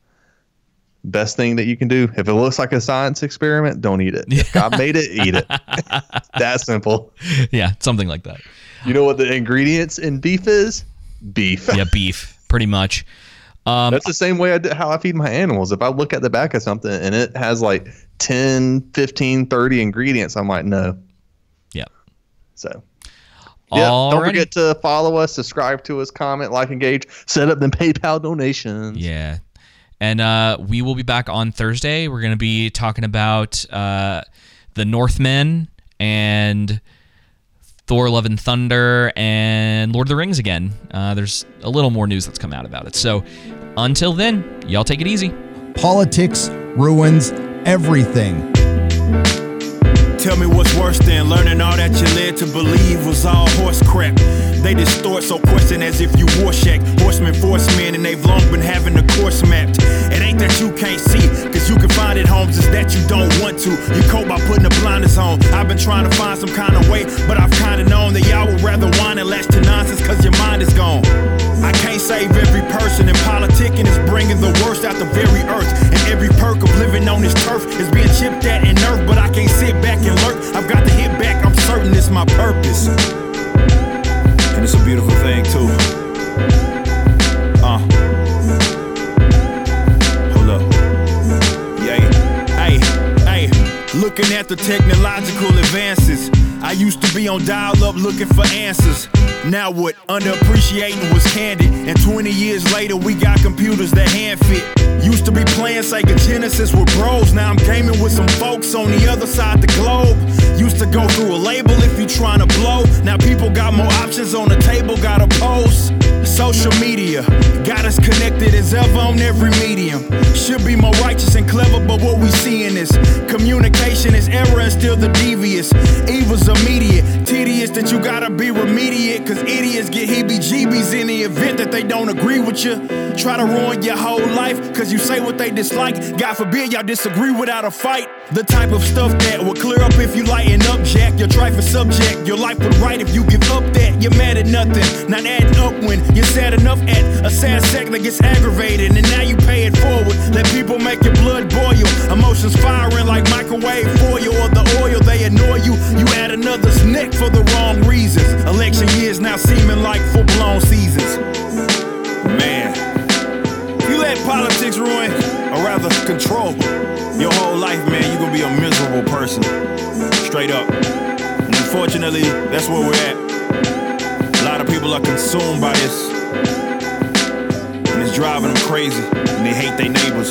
Best thing that you can do if it looks like a science experiment, don't eat it. If God made it, eat it. that simple. Yeah, something like that. You know what the ingredients in beef is? Beef. Yeah, beef, pretty much. Um, That's the same way I do, how I feed my animals. If I look at the back of something and it has like 10, 15, 30 ingredients, I'm like, no. Yeah. So, yeah, don't forget to follow us, subscribe to us, comment, like, engage, set up them PayPal donations. Yeah. And uh, we will be back on Thursday. We're going to be talking about uh, the Northman and Thor: Love and Thunder and Lord of the Rings again. Uh, there's a little more news that's come out about it. So until then, y'all take it easy. Politics ruins everything. Tell me what's worse than learning all that you led to believe was all horse crap. They distort so question as if you Rorschach. Horsemen, forcemen, and they've long been having the course mapped. It ain't that you can't see, cause you can find it, Holmes, it's that you don't want to. You cope by putting the blinders on. I've been trying to find some kind of way, but I've kinda known that y'all would rather whine and latch to nonsense cause your mind is gone. I can't save every person, and politicking is bringing the worst out the very earth. Living on this turf is being chipped at and nerfed, but I can't sit back and lurk. I've got to hit back, I'm certain it's my purpose. And it's a beautiful thing, too. Uh. Hold up. Hey, hey. Looking at the technological advances. I used to be on dial up looking for answers. Now what? Underappreciating was candid. And 20 years later, we got computers that hand fit. Used to be playing Sega Genesis with bros. Now I'm gaming with some folks on the other side the globe. Used to go through a label if you trying to blow. Now people got more options on the table, got a post. Social media got us connected as ever on every medium. Should be more righteous and clever, but what we seeing is communication is error and still the devious. Evil's immediate, tedious that you gotta be remediate, cause idiots get heebie jeebies in the event that they don't agree with you. Try to ruin your whole life, cause you say what they dislike. God forbid y'all disagree without a fight. The type of stuff that will clear up if you lighten up, Jack. Your trifling subject, your life would right if you give up that. You're mad at nothing, not adding up when you're sad enough at a sad sack that gets aggravated, and now you pay it forward. Let people make your blood boil, emotions firing like microwave foil or the oil. They annoy you, you add another's neck for the wrong reasons. Election years now seeming like full blown seasons. Man, you let politics ruin, or rather control, your whole life, man, you're gonna be a miserable person. Straight up. And unfortunately, that's where we're at. Lot of people are consumed by this. And it's driving them crazy. And they hate their neighbors.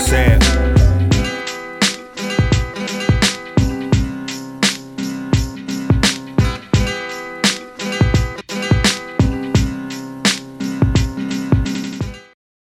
Sad.